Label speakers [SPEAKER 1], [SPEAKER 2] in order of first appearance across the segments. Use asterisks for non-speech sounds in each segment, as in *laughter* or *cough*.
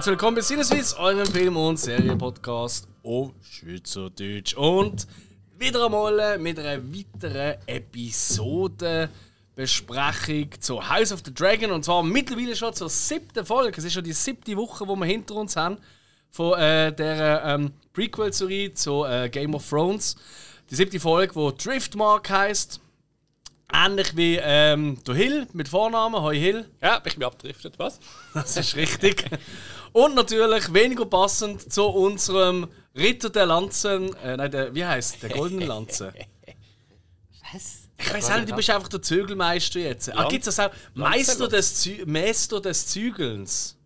[SPEAKER 1] Herzlich willkommen bei Sinneswiss, eurem Film- und Serienpodcast auf Schweizerdeutsch. Und wieder einmal mit einer weiteren Episodenbesprechung zu House of the Dragon. Und zwar mittlerweile schon zur siebten Folge. Es ist schon die siebte Woche, die wir hinter uns haben von äh, der ähm, Prequel-Serie zu äh, Game of Thrones. Die siebte Folge, die Driftmark heißt. Ähnlich wie ähm, der Hill mit Vornamen, Hoi Hill.
[SPEAKER 2] Ja, ich bin abgedriftet, was? *laughs*
[SPEAKER 1] Das ist richtig. Und natürlich weniger passend zu unserem Ritter der Lanzen. Äh, nein, der, wie heißt der goldenen Lanze? *laughs*
[SPEAKER 3] Was?
[SPEAKER 1] Ich weiß nicht, du bist einfach der Zügelmeister jetzt. Ah, gibt es das auch? Meister des, Zü Meister des Zügelns.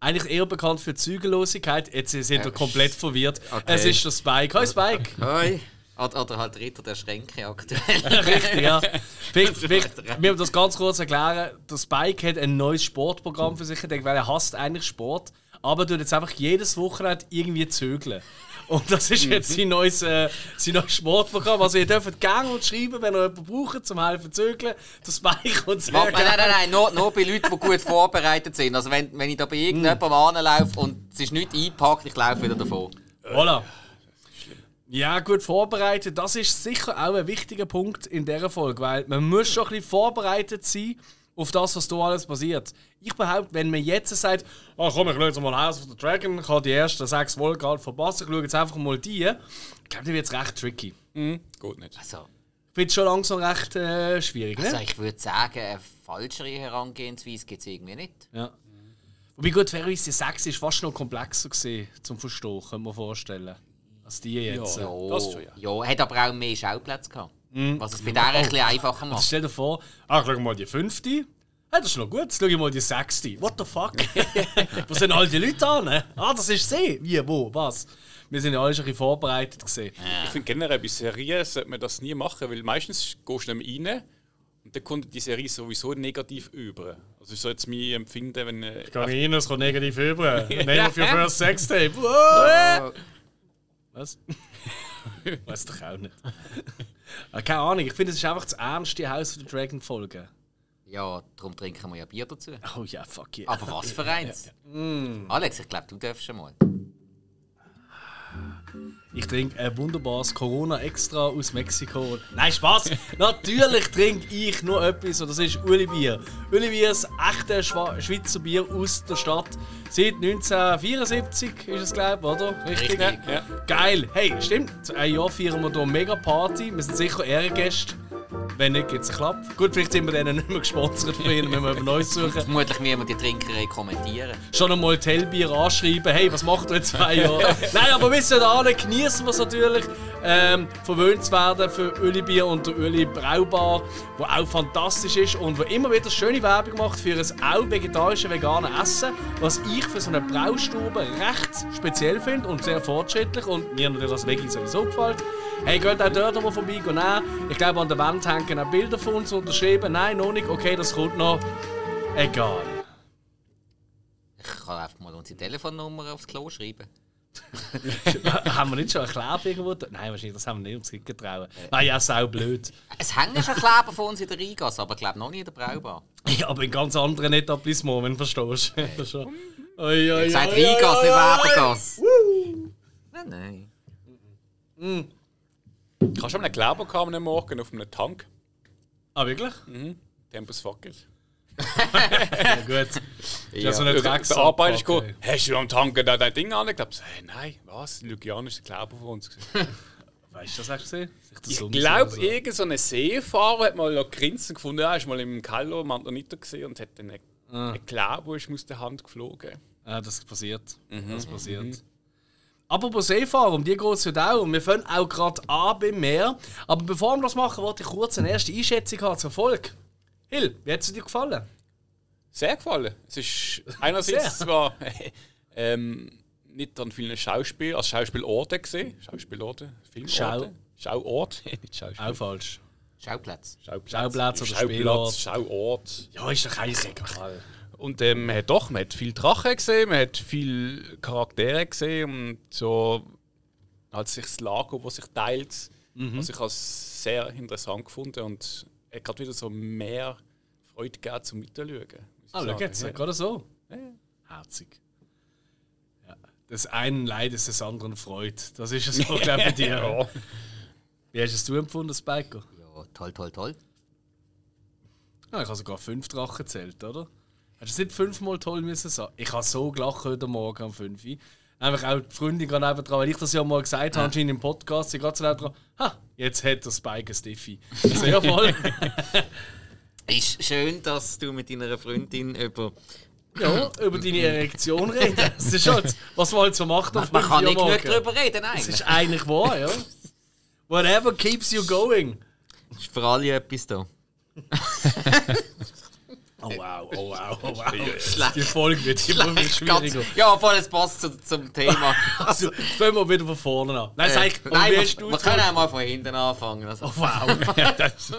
[SPEAKER 1] Eigentlich eher bekannt für Zügellosigkeit. Jetzt sind wir komplett verwirrt.
[SPEAKER 3] Okay.
[SPEAKER 1] Es ist der Spike. Hi Spike!
[SPEAKER 3] Hoi. Oder, oder halt Ritter der Schränke aktuell. *laughs*
[SPEAKER 1] Richtig, ja. *laughs* Vielleicht, vielleicht, wir müssen das ganz kurz erklären. Der Spike hat ein neues Sportprogramm für sich entdeckt, weil er hasst eigentlich Sport, aber tut jetzt einfach jedes Wochenende irgendwie zögeln. Und das ist jetzt sein neues, äh, sein neues Sportprogramm. Also ihr dürft gerne und schreiben, wenn ihr jemanden braucht, zum helfen zögeln. Der Spike und
[SPEAKER 3] Warte, nein, nein, nein, nur, nur bei Leuten, die gut *laughs* vorbereitet sind. Also wenn, wenn ich da bei irgendjemandem anlaufe und es ist nicht eingepackt, ich laufe wieder davon.
[SPEAKER 1] Voilà. Ja, gut vorbereitet. Das ist sicher auch ein wichtiger Punkt in dieser Folge, weil man muss schon ein bisschen vorbereitet sein auf das, was da alles passiert. Ich behaupte, wenn man jetzt sagt, oh, komm, ich schaue jetzt mal House of the Dragon, ich habe die ersten sechs Folgen gerade verpasst, ich schaue jetzt einfach mal die, ich glaube, dann wird es recht tricky.
[SPEAKER 2] Mhm, gut nicht.
[SPEAKER 3] Also,
[SPEAKER 1] Ich finde es schon langsam recht äh, schwierig,
[SPEAKER 3] also
[SPEAKER 1] ne?
[SPEAKER 3] ich würde sagen, eine falschere Herangehensweise gibt es irgendwie nicht.
[SPEAKER 1] Ja. Wobei gut, fairerweise, die 6 ist fast noch komplexer gewesen, zum Verstehen, kann man vorstellen. Als die jetzt.
[SPEAKER 2] Ja.
[SPEAKER 3] Ja,
[SPEAKER 2] das schon, ja.
[SPEAKER 3] ja. hat aber auch mehr Schauplätze gehabt. Was es bei der ein bisschen einfacher
[SPEAKER 1] Also
[SPEAKER 3] macht.
[SPEAKER 1] stell dir vor, ich schau mal die fünfte. Hey, das ist noch gut. Jetzt schau ich mal die sechste. What the fuck? *laughs* wo sind all die Leute an? Ah, das ist sie. Wie, wo, was? Wir sind ja alle schon ein bisschen vorbereitet gesehen.
[SPEAKER 2] Ich finde generell bei Serien sollte man das nie machen, weil meistens gehst du nicht mehr rein und dann kommt die Serie sowieso negativ über. Also so jetzt mein Empfinden, wenn... äh,
[SPEAKER 1] Kann ich Ihnen, es kommt negativ über. Name of your first sex tape. Was? *laughs* Weiß doch auch nicht. Ah, Keine Ahnung, ich finde, es ist einfach zu ernst, die House of the Dragon Folge.
[SPEAKER 3] Ja, darum trinken wir ja Bier dazu.
[SPEAKER 1] Oh ja, fuck yeah.
[SPEAKER 3] Aber was für eins? Alex, ich glaube, du darfst schon mal.
[SPEAKER 1] Ich trinke ein wunderbares Corona Extra aus Mexiko. Nein, Spaß! *laughs* Natürlich trinke ich nur etwas und das ist Uli Bier. Uli Bier ist echte Schwa Schweizer Bier aus der Stadt. Seit 1974 ist es, glaube ich, oder? Richtig?
[SPEAKER 2] Richtig, ja.
[SPEAKER 1] Geil! Hey, stimmt. Ein Jahr feiern wir hier mega Party. Wir sind sicher Ehrengäste. Wenn nicht, gibt es Klapp. Gut, vielleicht sind wir denen nicht mehr gesponsert von ihnen, wenn wir über Neues suchen. *laughs*
[SPEAKER 3] Vermutlich wir die Trinkerei kommentieren.
[SPEAKER 1] schon einmal Tellbier anschreiben, hey, was macht ihr in zwei Jahren? *laughs* Nein, aber bis dahin genießen wir es natürlich, ähm, verwöhnt zu werden für Öli Bier und der Öli Braubar, wo auch fantastisch ist und wo immer wieder schöne Werbung macht für ein auch vegetarische vegane Essen, was ich für so eine Braustube recht speziell finde und sehr fortschrittlich und mir natürlich als Veggie sowieso gefällt. Hey, geht auch dort mal vorbei, gehen. Ich glaube, an der Wand hängen auch Bilder von uns unterschrieben. Nein, noch nicht. Okay, das kommt noch. Egal.
[SPEAKER 3] Ich kann einfach mal unsere Telefonnummer aufs Klo schreiben. *laughs*
[SPEAKER 1] haben wir nicht schon erklärt irgendwo? Nein, wahrscheinlich, das haben wir nicht uns nicht getraut. Nein, ja, sau blöd.
[SPEAKER 3] Es hängen schon Kleber von uns in der Rheingasse, aber ich glaube noch nicht in der Braubar.
[SPEAKER 1] Ja, aber in ganz anderen Etablissements, wenn du verstehst. Ist *laughs* schon- Oi, oi,
[SPEAKER 3] Ich sage Rheingasse, nicht. Webergasse. Nein, nein.
[SPEAKER 2] Ich habe schon einen Kleber gehabt am Morgen auf einem Tank.
[SPEAKER 1] Ah, wirklich?
[SPEAKER 2] Tempus Fuckers.
[SPEAKER 1] Ja, gut. *laughs* Ja,
[SPEAKER 3] Ja.
[SPEAKER 1] so eine Drecks
[SPEAKER 2] der Arbeiter ist gekommen, hast du am Tank da dein Ding? Ich habe hey, nein, was? Lucian ist der Kleber von uns. *laughs*
[SPEAKER 1] Weißt du das echt gesehen?
[SPEAKER 2] Ich glaube,
[SPEAKER 1] so.
[SPEAKER 2] irgendein so Seefahrer hat mal noch grinsen gefunden. Er ist mal im Kallo Mantonito gesehen und hat dann einen, einen Kleber ist ihm aus der Hand geflogen.
[SPEAKER 1] Ja, das passiert.
[SPEAKER 2] Mhm.
[SPEAKER 1] Das passiert. Apropos Seefahren, um die geht es heute auch. Und wir fangen auch gerade an beim Meer. Aber bevor wir das machen, wollte ich kurz eine erste Einschätzung haben zur Folge. Hill, wie hat es dir gefallen?
[SPEAKER 2] Sehr gefallen. Es ist *laughs* einerseits zwar *laughs* ähm, nicht an vielen Schauspiel, als Schauspielorte gesehen. Schauspielorte, Filmorte. Schauort, *laughs* nicht Schauspiel.
[SPEAKER 1] Auch falsch.
[SPEAKER 3] Schauplatz.
[SPEAKER 2] Schauplatz,
[SPEAKER 1] Schauplatz oder Spielort.
[SPEAKER 2] Schauplatz, Schauort.
[SPEAKER 1] Ja, ist doch eigentlich egal.
[SPEAKER 2] Und ähm, man hat doch, man hat viel Drachen gesehen, man hat viel Charaktere gesehen und so hat sich das Lager, das sich teilt, was ich als sehr interessant gefunden und hat gerade wieder so mehr Freude gegeben zum ich
[SPEAKER 1] Ah, schau jetzt,
[SPEAKER 2] Ja.
[SPEAKER 1] gerade so.
[SPEAKER 2] Ja.
[SPEAKER 1] Herzig. Ja. Das einen Leid ist des anderen Freude. Das ist es *laughs* so, glaube ich, bei dir.
[SPEAKER 2] Ja.
[SPEAKER 1] Wie hast es du empfunden, Spiker?
[SPEAKER 3] Ja, toll, toll, toll.
[SPEAKER 1] Ja, ich habe sogar fünf Drachen gezählt, oder? Hast du es nicht fünfmal toll müssen sagen? Ich habe so gelacht heute Morgen um 5 Uhr. Einfach auch die Freundin gerade neben dran, weil ich das ja mal gesagt habe, anscheinend im Podcast, sie gerade so neben dran, ha, jetzt hat der Spike ein Stiffy. *laughs* Sehr voll. *laughs*
[SPEAKER 3] Ist schön, dass du mit deiner Freundin über.
[SPEAKER 1] ja, über deine Erektion reden. *laughs* Das ist halt, was man halt so macht
[SPEAKER 3] Man
[SPEAKER 1] 5
[SPEAKER 3] kann nicht genug darüber reden,
[SPEAKER 1] Das
[SPEAKER 3] eigentlich.
[SPEAKER 1] ist eigentlich wahr, ja. Whatever keeps you going.
[SPEAKER 3] Ist für alle etwas da.
[SPEAKER 1] Oh wow, oh wow, oh wow. *laughs*
[SPEAKER 3] Schlecht.
[SPEAKER 1] Die Folge wird immer wieder schwieriger.
[SPEAKER 3] Ja, obwohl es passt zu, zum Thema. *laughs*
[SPEAKER 1] Also, fangen wir wieder von vorne an. Nein,
[SPEAKER 3] Äh,
[SPEAKER 1] sag ich,
[SPEAKER 3] nein, wir, wir
[SPEAKER 1] es
[SPEAKER 3] können auch mal von hinten anfangen. Also,
[SPEAKER 1] Oh wow. *laughs*
[SPEAKER 2] Das,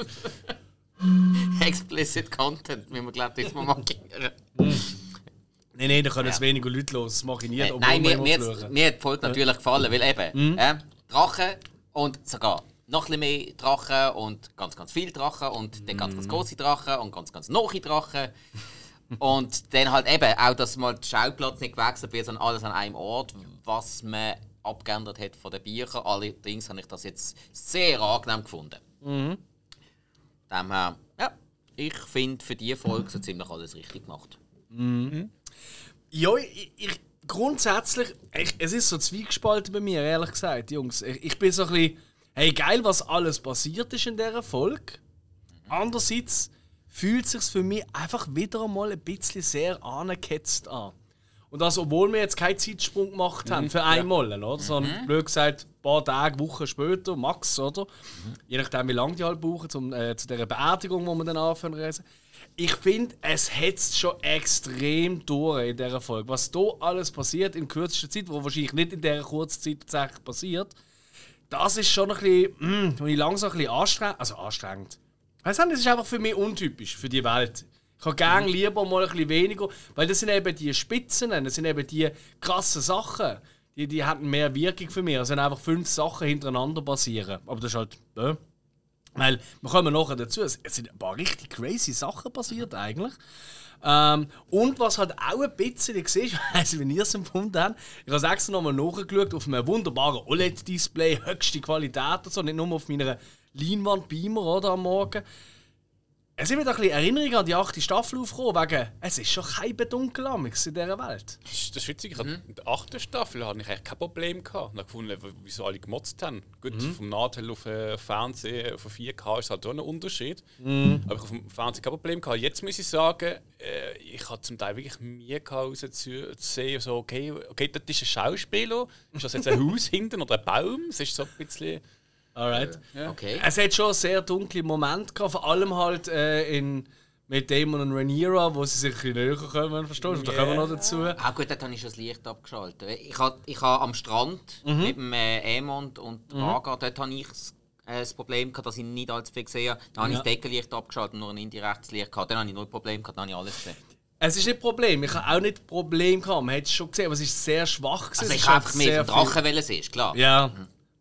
[SPEAKER 3] explicit Content, wie man glaubt, das mal markieren.
[SPEAKER 1] Nein, nein, da können es
[SPEAKER 3] Ja.
[SPEAKER 1] weniger Leute los. Das mache ich nie.
[SPEAKER 3] Äh, nein,
[SPEAKER 1] wir
[SPEAKER 3] mir, mir, hat's- mir hat die Folge natürlich gefallen, weil eben äh, Drachen und sogar noch ein bisschen mehr Drachen und ganz, ganz viele Drachen und dann ganz, ganz große Drachen und ganz, ganz neue Drachen. *laughs* und dann halt eben auch, dass mal der Schauplatz nicht gewechselt wird, sondern alles an einem Ort, was man abgeändert hat von den Büchern. Allerdings habe ich das jetzt sehr angenehm gefunden. Dem her, ja, ich finde für diese Folge so ziemlich alles richtig gemacht.
[SPEAKER 1] Ja, ich, ich, grundsätzlich, ich, es ist so zwiegespalten bei mir, ehrlich gesagt, Jungs. Ich, ich bin so ein bisschen, hey, geil, was alles passiert ist in dieser Folge. Andererseits fühlt es sich für mich einfach wieder einmal ein bisschen sehr angeketzt an. Und das, obwohl wir jetzt keinen Zeitsprung gemacht haben für einmal, oder? Sondern, blöd gesagt, ein paar Tage, Wochen später, max, oder? Je nachdem, wie lange die halt brauchen, zum, äh, zu dieser Beerdigung, wo wir dann anfangen reisen. Ich finde, es hetzt schon extrem durch in dieser Folge. Was da alles passiert in kürzester Zeit, wo wahrscheinlich nicht in dieser kurzen Zeit tatsächlich passiert, das ist schon ein bisschen, mm, ich langsam ein bisschen anstrengend, also anstrengend. Weißt du, das ist einfach für mich untypisch, für die Welt. Ich habe gerne lieber mal ein bisschen weniger, weil das sind eben die Spitzen, das sind eben die krassen Sachen. Die, die haben mehr Wirkung für mich, als wenn einfach fünf Sachen hintereinander passieren. Aber das ist halt, ja. Weil, wir kommen nachher dazu, es es sind ein paar richtig crazy Sachen passiert eigentlich. Ähm, und was halt auch ein bisschen siehst, *laughs* ich weiss nicht, wie ihr es empfunden habt, ich habe es extra nochmal nachgeschaut auf einem wunderbaren OLED-Display, höchste Qualität und so, nicht nur auf meiner Leinwand-Beamer oder am Morgen. Es sind wieder ein bisschen Erinnerungen an die achte Staffel aufgekommen, wegen, es ist schon kein Bedunkel amix in dieser Welt.
[SPEAKER 2] das ist das ist witzig. Ich hatte In der achten Staffel hatte ich eigentlich kein Problem. Gehabt. Ich habe gefunden, wieso alle gemotzt haben. Gut, vom Nadel auf äh, Fernsehen, auf 4K ist halt auch ein Unterschied. Aber ich habe vom Fernsehen kein Problem. Gehabt. Jetzt muss ich sagen, äh, ich hatte zum Teil wirklich Mühe gehabt, raus zu, zu sehen, so, okay, okay, das ist ein Schauspieler. Ist das jetzt ein *laughs* Haus hinten oder ein Baum? Es ist so ein bisschen...
[SPEAKER 1] Alright.
[SPEAKER 3] Okay.
[SPEAKER 1] Es hat schon sehr dunkle Momente gehabt, vor allem halt äh, in, mit Damon und Rhaenyra, wo sie sich ein bisschen näher kommen, verstehst du? Da kommen wir noch dazu.
[SPEAKER 3] Ah gut, dort habe ich schon das Licht abgeschaltet. Ich habe ich ha am Strand
[SPEAKER 1] Mhm.
[SPEAKER 3] mit dem äh, Emond und Raga, dort habe ich das, äh, das Problem gehabt, dass ich nicht allzu viel gesehen habe. Dann habe ich
[SPEAKER 1] Ja.
[SPEAKER 3] das Deckenlicht abgeschaltet und nur ein indirektes Licht gehabt. Dann habe ich null Problem gehabt, dann habe ich alles gesehen.
[SPEAKER 1] Es ist nicht ein Problem, ich habe auch nicht ein Problem gehabt, man hat es schon gesehen, aber es ist sehr schwach gewesen.
[SPEAKER 3] Also
[SPEAKER 1] Es
[SPEAKER 3] ich
[SPEAKER 1] ist
[SPEAKER 3] habe einfach mehr vom Drachen wollen sehen, ist klar.
[SPEAKER 1] Ja,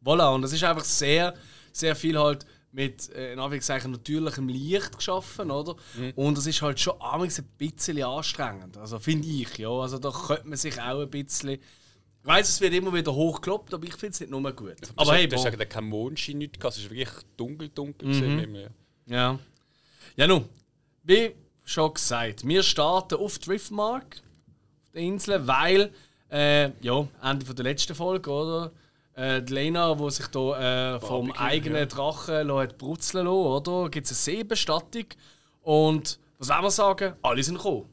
[SPEAKER 1] voilà, und es ist einfach sehr, sehr viel halt mit, äh, in Anführungszeichen, natürlichem Licht geschaffen, oder? Und es ist halt schon amigs ein bisschen anstrengend, also finde ich, ja. Also da könnte man sich auch ein bisschen... Ich weiss, es wird immer wieder hochgekloppt, aber ich finde es nicht nur gut. Aber hey,
[SPEAKER 2] du hast gesagt, kein Mondschein nicht gehabt. Es ist wirklich dunkel, dunkel. Mhm. Immer.
[SPEAKER 1] Ja. Ja, nun, wie schon gesagt, wir starten auf Driftmark, auf der Insel, weil, äh, ja, Ende von der letzten Folge, oder? Äh, die Lena, die sich da äh, vom
[SPEAKER 2] Barbecue,
[SPEAKER 1] eigenen
[SPEAKER 2] ja.
[SPEAKER 1] Drachen hat brutzeln lassen, oder? Gibt es eine Seebestattung. Und was wollen wir sagen? Alle sind gekommen.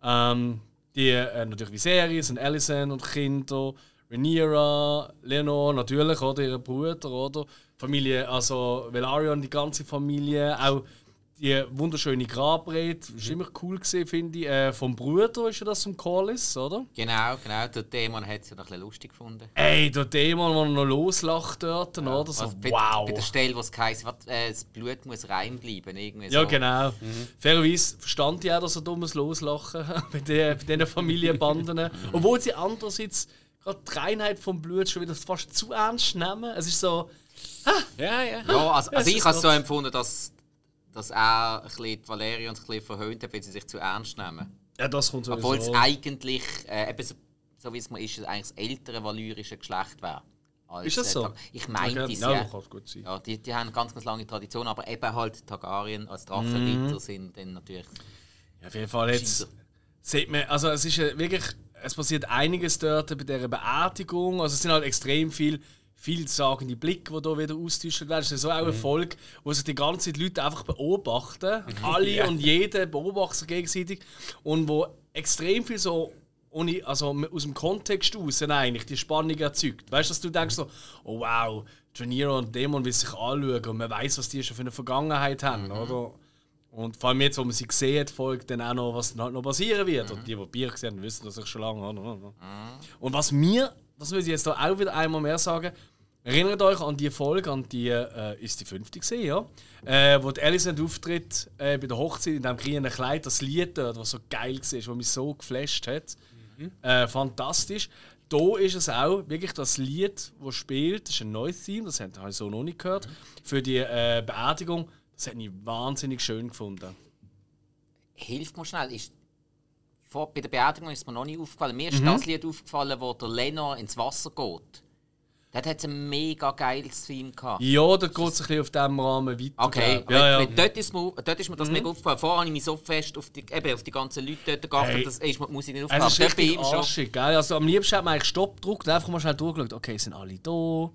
[SPEAKER 1] Ähm, die äh, natürlich Viserys und Alicent und Kinder, Rhaenyra, Leonor natürlich, oder ihre Bruder, oder Familie, also Velaryon, die ganze Familie, auch die wunderschöne Grabrede, das war immer cool gesehen, finde ich. Äh, vom Bruder ist ja das zum Callis, oder?
[SPEAKER 3] Genau, genau. Der Dämon hat es ja noch ein bisschen lustig gefunden.
[SPEAKER 1] Ey, der Dämon, der noch loslacht dort, oder? So,
[SPEAKER 3] Also bei,
[SPEAKER 1] wow.
[SPEAKER 3] bei der Stelle, wo es heisst, äh, das Blut muss rein bleiben. Irgendwie
[SPEAKER 1] Ja,
[SPEAKER 3] so.
[SPEAKER 1] genau. Fairerweise verstand ich auch, dass er dummes Loslachen *laughs* bei den- bei diesen Familienbanden. *laughs* Obwohl sie andererseits gerade die Reinheit vom Blut schon wieder fast zu ernst nehmen. Es ist so,
[SPEAKER 2] Ja, ja.
[SPEAKER 3] Ja, also,
[SPEAKER 1] Ja,
[SPEAKER 3] also
[SPEAKER 1] es
[SPEAKER 3] ich
[SPEAKER 1] ist
[SPEAKER 3] habe es so empfunden, dass, dass er ein bisschen die Valerians ein bisschen verhöhnt hat, weil sie sich zu ernst nehmen.
[SPEAKER 1] Ja, das kommt sowieso.
[SPEAKER 3] Obwohl es eigentlich, äh, eben so, so wie es mal ist, eigentlich das ältere valyrische Geschlecht wäre. Als,
[SPEAKER 1] Ist das so?
[SPEAKER 3] äh, Ich meine
[SPEAKER 1] Okay.
[SPEAKER 3] es,
[SPEAKER 1] Ja,
[SPEAKER 3] ja.
[SPEAKER 1] kann gut sein.
[SPEAKER 3] Ja, die, die haben eine ganz, ganz lange Tradition, aber eben halt Targaryen als Drachenritter
[SPEAKER 1] Mhm.
[SPEAKER 3] sind dann natürlich.
[SPEAKER 1] Ja, auf jeden Fall jetzt sieht man, also es ist ja wirklich, es passiert einiges dort bei dieser Beerdigung. Also es sind halt extrem viel vielsagende Blicke, die hier wieder austauscht werden. Es ist so auch eine Folge, wo sich die ganze Zeit die Leute einfach beobachten. *laughs* Alle und jeder beobachtet sich gegenseitig. Und wo extrem viel so ohne, also aus dem Kontext raus eigentlich die Spannung erzeugt. Weißt du, dass du denkst so, oh wow, Janiro und Dämon will sich anschauen und man weiß, was die schon für eine Vergangenheit haben, oder? Und vor allem jetzt, wo man sie gesehen hat, folgt dann auch noch, was dann halt noch passieren wird. Und die, die Bier gesehen haben, wissen das ich schon lange. Oder? Und was mir, das will ich jetzt auch wieder einmal mehr sagen, erinnert euch an die Folge, an die, äh, ist die fünfte gesehen, ja? Äh, wo die Alicent auftritt äh, bei der Hochzeit in diesem grünen Kleid, das Lied dort, was so geil war, das mich so geflasht hat. Äh, fantastisch. Da ist es auch wirklich das Lied, das spielt, das ist ein neues Theme, das habe ich so noch nicht gehört, für die äh, Beerdigung. Das hat ich wahnsinnig schön gefunden.
[SPEAKER 3] Hilft mir schnell, ist. Vor, bei der Beerdigung ist mir noch nicht aufgefallen. Mir ist
[SPEAKER 1] Mhm.
[SPEAKER 3] das Lied aufgefallen, wo der Lenor ins Wasser geht. Dort hat es ein mega geiles Theme gehabt.
[SPEAKER 1] Ja, da geht es ein bisschen auf diesem Rahmen weiter.
[SPEAKER 3] Okay,
[SPEAKER 1] ich. ja, ja.
[SPEAKER 3] weil- weil dort, ist mir, dort ist mir das mega aufgefallen. Vorher habe ich mich so fest auf die, eben, auf die ganzen Leute dort geachtet,
[SPEAKER 1] Hey.
[SPEAKER 3] das ist mir die Musik nicht aufgefallen.
[SPEAKER 1] ist
[SPEAKER 3] Dort bei
[SPEAKER 1] richtig arschig, gell? Also am liebsten hat man eigentlich Stopp gedrückt und einfach mal schnell durchgeschaut. Okay, sind alle da? *laughs*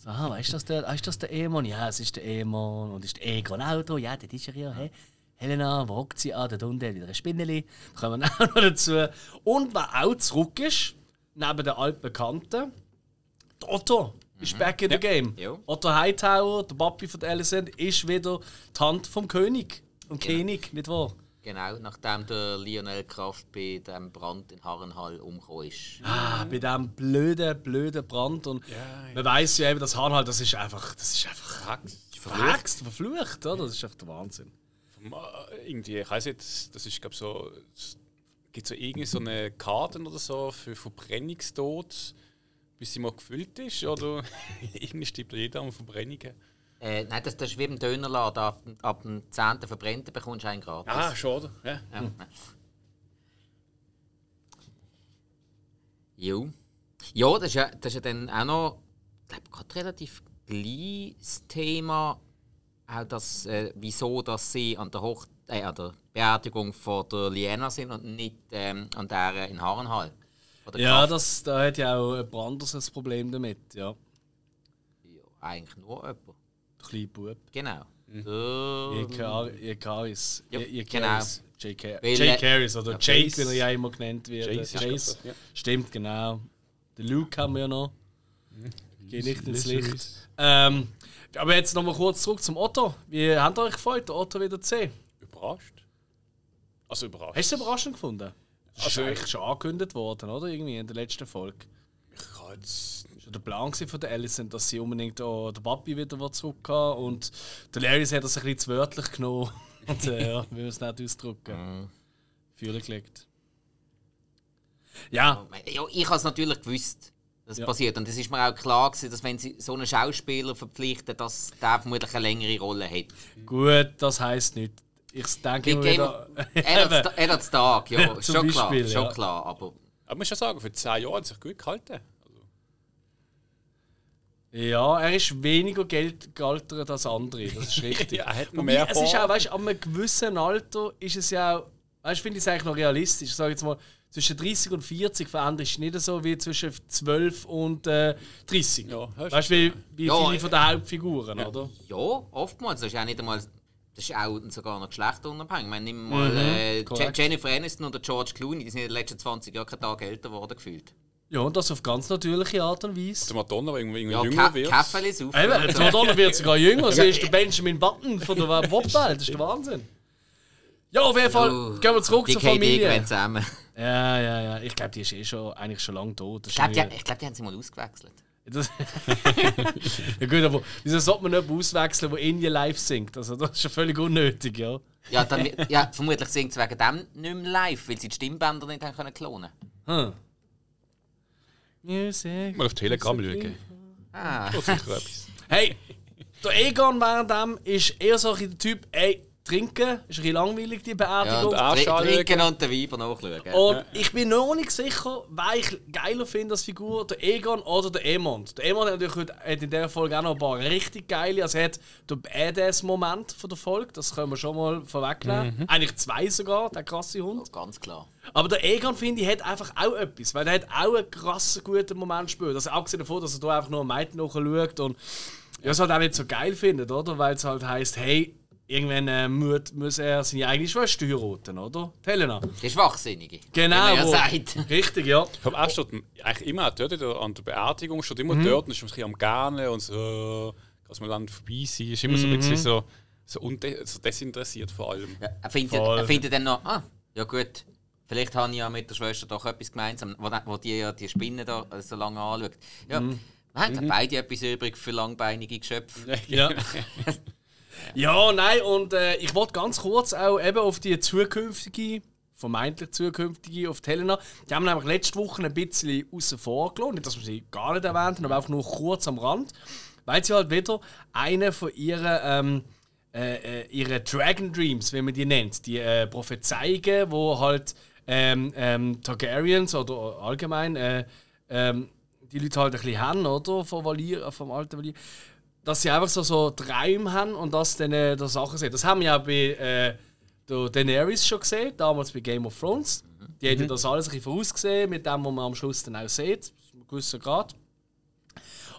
[SPEAKER 1] So, aha, weißt du, das der, ist das der Ehemann? Ja, es ist der Ehemann. Und ist der Egon auch da? Ja, der ist er ja. Hey. Helena, wo hockt sie an? Der Hunde wieder ein Spinneli. Da kommen wir *laughs* auch noch dazu. Und wer auch zurück ist, neben den altbekannten, der Otto ist back in the game.
[SPEAKER 3] Ja.
[SPEAKER 1] Otto Hightower, der Papi von Alicent, ist wieder die Hand vom König. Und König, nicht wahr?
[SPEAKER 3] Genau, nachdem der Lionel Kraft bei dem Brand in Harrenhall umgekommen ist.
[SPEAKER 1] Ah, bei diesem blöden, blöden Brand. Und man weiß ja eben, das Harnhalt, das ist einfach, das ist einfach verhext, verflucht, oder? Das ist einfach der Wahnsinn.
[SPEAKER 2] Äh, irgendwie, ich weiß nicht, das ist glaube so, es gibt so irgendwie so eine Karte oder so für Verbrennungstod, bis sie mal gefüllt ist oder *laughs* irgendwie stirbt jeder an Verbrennungen.
[SPEAKER 3] Äh, nein, das, das ist wie im Dönerladen. Ab, ab dem 10. Verbrennten bekommst du einen gratis.
[SPEAKER 2] Ah, schon, oder? Ja.
[SPEAKER 3] Ja. Jo. Ja, das ist ja, das ist ja dann auch noch, ich glaube, gerade relativ gleich das Thema, auch das, äh, wieso dass sie an der, Hoch äh, an der Beerdigung von der Liena sind und nicht ähm, an der in Harrenhal. Von der
[SPEAKER 1] Ja,
[SPEAKER 3] Kraft.
[SPEAKER 1] das, da hat ja auch jemand anderes ein Problem damit, ja.
[SPEAKER 3] ja, eigentlich nur jemand.
[SPEAKER 1] Der kleine Bub.
[SPEAKER 3] Genau.
[SPEAKER 1] Mhm. Jekaris.
[SPEAKER 3] Ja,
[SPEAKER 1] Jake
[SPEAKER 3] äh,
[SPEAKER 1] Harris oder
[SPEAKER 2] ja,
[SPEAKER 1] Jake,
[SPEAKER 2] Jace.
[SPEAKER 1] wie er ja immer genannt wird.
[SPEAKER 2] Jace ja.
[SPEAKER 1] Stimmt, genau. Der Luke haben wir ja noch. Geht nicht ins Licht. Ähm, aber jetzt nochmal kurz zurück zum Otto. Wie habt ihr euch gefreut, den Otto wieder zu sehen?
[SPEAKER 2] Überrascht. Also überrascht.
[SPEAKER 1] Hast du es überraschend gefunden? Das ist
[SPEAKER 2] Also-
[SPEAKER 1] eigentlich schon angekündigt worden, oder? Irgendwie in der letzten Folge.
[SPEAKER 2] Ich habe jetzt
[SPEAKER 1] Das war der Plan von der Alicent, dass sie unbedingt auch den Papi wieder zurück haben und der Larry hat das ein bisschen zu wörtlich genommen. *laughs* Und äh, ja, will es nicht ausdrücken. Fühlen gelegt. Ja,
[SPEAKER 3] Ja, ich habe es natürlich gewusst, dass es
[SPEAKER 1] Ja.
[SPEAKER 3] passiert. Und es ist mir auch klar gewesen, dass wenn sie so einen Schauspieler verpflichten, dass der vermutlich eine längere Rolle hat.
[SPEAKER 1] gut, das heisst nicht. Ich denke immer
[SPEAKER 3] Game
[SPEAKER 1] wieder.
[SPEAKER 3] er hat hat's Tag, ja, *laughs* schon klar,
[SPEAKER 1] Beispiel,
[SPEAKER 3] schon
[SPEAKER 1] ja.
[SPEAKER 3] klar. Aber
[SPEAKER 2] Aber man muss schon sagen, für 10 Jahre hat es sich gut gehalten. Also,
[SPEAKER 1] Ja, er ist weniger Geld gealtert als andere, das ist richtig. *laughs*
[SPEAKER 2] Ja, er hat mehr
[SPEAKER 1] es ist auch, weißt du, an einem gewissen Alter ist es ja auch, weißt du, finde ich es eigentlich noch realistisch. Ich sage jetzt mal, zwischen 30 und 40 verändert sich nicht so wie zwischen 12 und äh, 30.
[SPEAKER 2] Ja,
[SPEAKER 1] weißt du, wie, wie
[SPEAKER 3] Ja,
[SPEAKER 1] viele
[SPEAKER 3] äh,
[SPEAKER 1] von den Hauptfiguren, oder?
[SPEAKER 3] ja, oftmals. Das ist auch nicht einmal. Das ist auch sogar noch geschlechterunabhängig. Ich meine, nimm mal
[SPEAKER 1] Mhm,
[SPEAKER 3] äh. Jennifer Aniston oder George Clooney, die sind in den letzten 20 Jahren keinen Tag älter geworden gefühlt.
[SPEAKER 1] Ja, und das auf ganz natürliche Art und Weise.
[SPEAKER 2] der Madonna, der irgendwie, irgendwie
[SPEAKER 3] Ja,
[SPEAKER 2] jünger
[SPEAKER 3] Ka
[SPEAKER 2] wird.
[SPEAKER 3] Kaffee auf.
[SPEAKER 1] Eben, die Madonna wird sogar jünger. Sie ist der Benjamin Button von der *laughs* Popwelt. Das ist der Wahnsinn. Ja, auf jeden Fall
[SPEAKER 3] Oh,
[SPEAKER 1] gehen wir zurück
[SPEAKER 3] die
[SPEAKER 1] zur
[SPEAKER 3] gehen
[SPEAKER 1] Familie.
[SPEAKER 3] irgendwann zusammen.
[SPEAKER 1] Ja, ja, ja. Ich glaube, die ist eh schon, eigentlich schon lange tot. Das
[SPEAKER 3] Ich glaube, die, ich glaub, die haben sie mal ausgewechselt.
[SPEAKER 1] Das *laughs* ja gut, aber wieso sollte man jemanden auswechseln, der Indie live singt? Also das ist ja völlig unnötig, ja.
[SPEAKER 3] Ja, dann, ja, vermutlich singt sie wegen dem nicht mehr live, weil sie die Stimmbänder nicht haben können klonen
[SPEAKER 1] Hm. Music.
[SPEAKER 2] Mal auf Telegram schauen.
[SPEAKER 3] Ah.
[SPEAKER 2] Das ist etwas.
[SPEAKER 1] Hey, der Egon während dem ist eher so ein Typ, ey, trinken. Ist ein bisschen langweilig, die
[SPEAKER 3] Ja,
[SPEAKER 1] Beerdigung.
[SPEAKER 3] und
[SPEAKER 2] anschauen.
[SPEAKER 3] tr- trinken und den Weiber nachschauen.
[SPEAKER 1] Und ich bin noch nicht sicher, wer ich geiler finde als Figur, der Egon oder der Emond. Der Emond hat natürlich heute, hat in dieser Folge auch noch ein paar richtig geile, also er hat den Badass-Moment von der Folge, das können wir schon mal vorwegnehmen. Eigentlich zwei sogar, der krasse Hund.
[SPEAKER 3] Ganz klar.
[SPEAKER 1] Aber der Egon, finde ich, hat einfach auch etwas, weil er hat auch einen krassen, guten Moment gespielt. Also abgesehen davon, dass er da einfach nur am Mädchen nachschaut und ja, es halt auch nicht so geil findet, oder? Weil es halt heisst, hey, irgendwann äh, muss, muss er seine eigene Schwester heiraten, oder? Die Helena.
[SPEAKER 3] Die Schwachsinnige.
[SPEAKER 1] Genau.
[SPEAKER 3] Wie
[SPEAKER 1] wo-
[SPEAKER 3] sagt. *laughs*
[SPEAKER 1] Richtig, ja.
[SPEAKER 2] Ich glaube, er steht eigentlich immer dort an der Beerdigung, steht
[SPEAKER 1] Mhm.
[SPEAKER 2] immer dort und ist ein bisschen am Gerne und so, dass man dann vorbei sein. Ist immer so
[SPEAKER 1] Mhm.
[SPEAKER 2] ein bisschen so, so, unde so desinteressiert vor allem.
[SPEAKER 3] Ja, er, findet,
[SPEAKER 1] Voll.
[SPEAKER 3] er findet dann noch, ah, ja gut, vielleicht habe ich ja mit der Schwester doch etwas gemeinsam, wo, wo die ja die Spinne da äh, so lange anschaut. Ja,
[SPEAKER 1] Mhm.
[SPEAKER 3] wir haben beide etwas übrig für langbeinige Geschöpfe.
[SPEAKER 1] Ja. *laughs* *laughs* ja, nein, und äh, ich wollte ganz kurz auch eben auf die zukünftige, vermeintlich zukünftige, auf die Helena. Die haben nämlich letzte Woche ein bisschen außen vor. Nicht, dass wir sie gar nicht erwähnt aber auch nur kurz am Rand. Weil sie halt wieder eine von ihren, ähm, äh, äh, ihre Dragon Dreams, wie man die nennt, die äh, Prophezeiungen, wo halt ähm, ähm, Targaryens oder allgemein äh, ähm, die Leute halt ein bisschen haben, oder? Vom, Valier, vom alten Valier dass sie einfach so, so Träume haben und das dann äh, der Sachen sehen. Das haben wir ja bei äh, Daenerys schon gesehen, damals bei Game of Thrones. Die hat ja das alles ein bisschen vorausgesehen, mit dem, was man am Schluss dann auch sieht, einem gewissen Grad.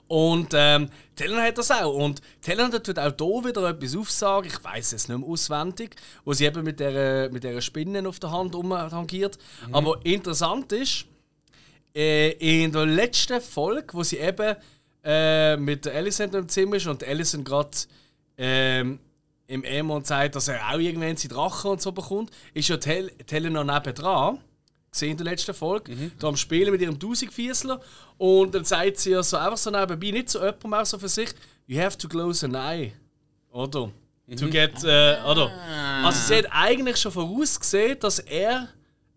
[SPEAKER 1] Und ähm, Tellerner hat das auch. Und Tellerner tut auch hier wieder etwas aufsagen, ich weiß es nicht mehr auswendig, wo sie eben mit der, mit der Spinne auf der Hand rumhangiert. Aber interessant ist, äh, in der letzten Folge, wo sie eben äh, mit der Alicent im Zimmer ist und Alicent gerade ähm, im Emon sagt, dass er auch irgendwann seinen Drachen und so bekommt, ist ja Tel Telena nebendran. Gesehen in der letzten Folge. Da am Spielen mit ihrem Tausendfiesler. Und dann sagt sie ja so einfach so nebenbei, nicht so jemandem auch so für sich, you have to close an eye. Oder? To get, äh, oder? Also sie hat eigentlich schon vorausgesehen, dass er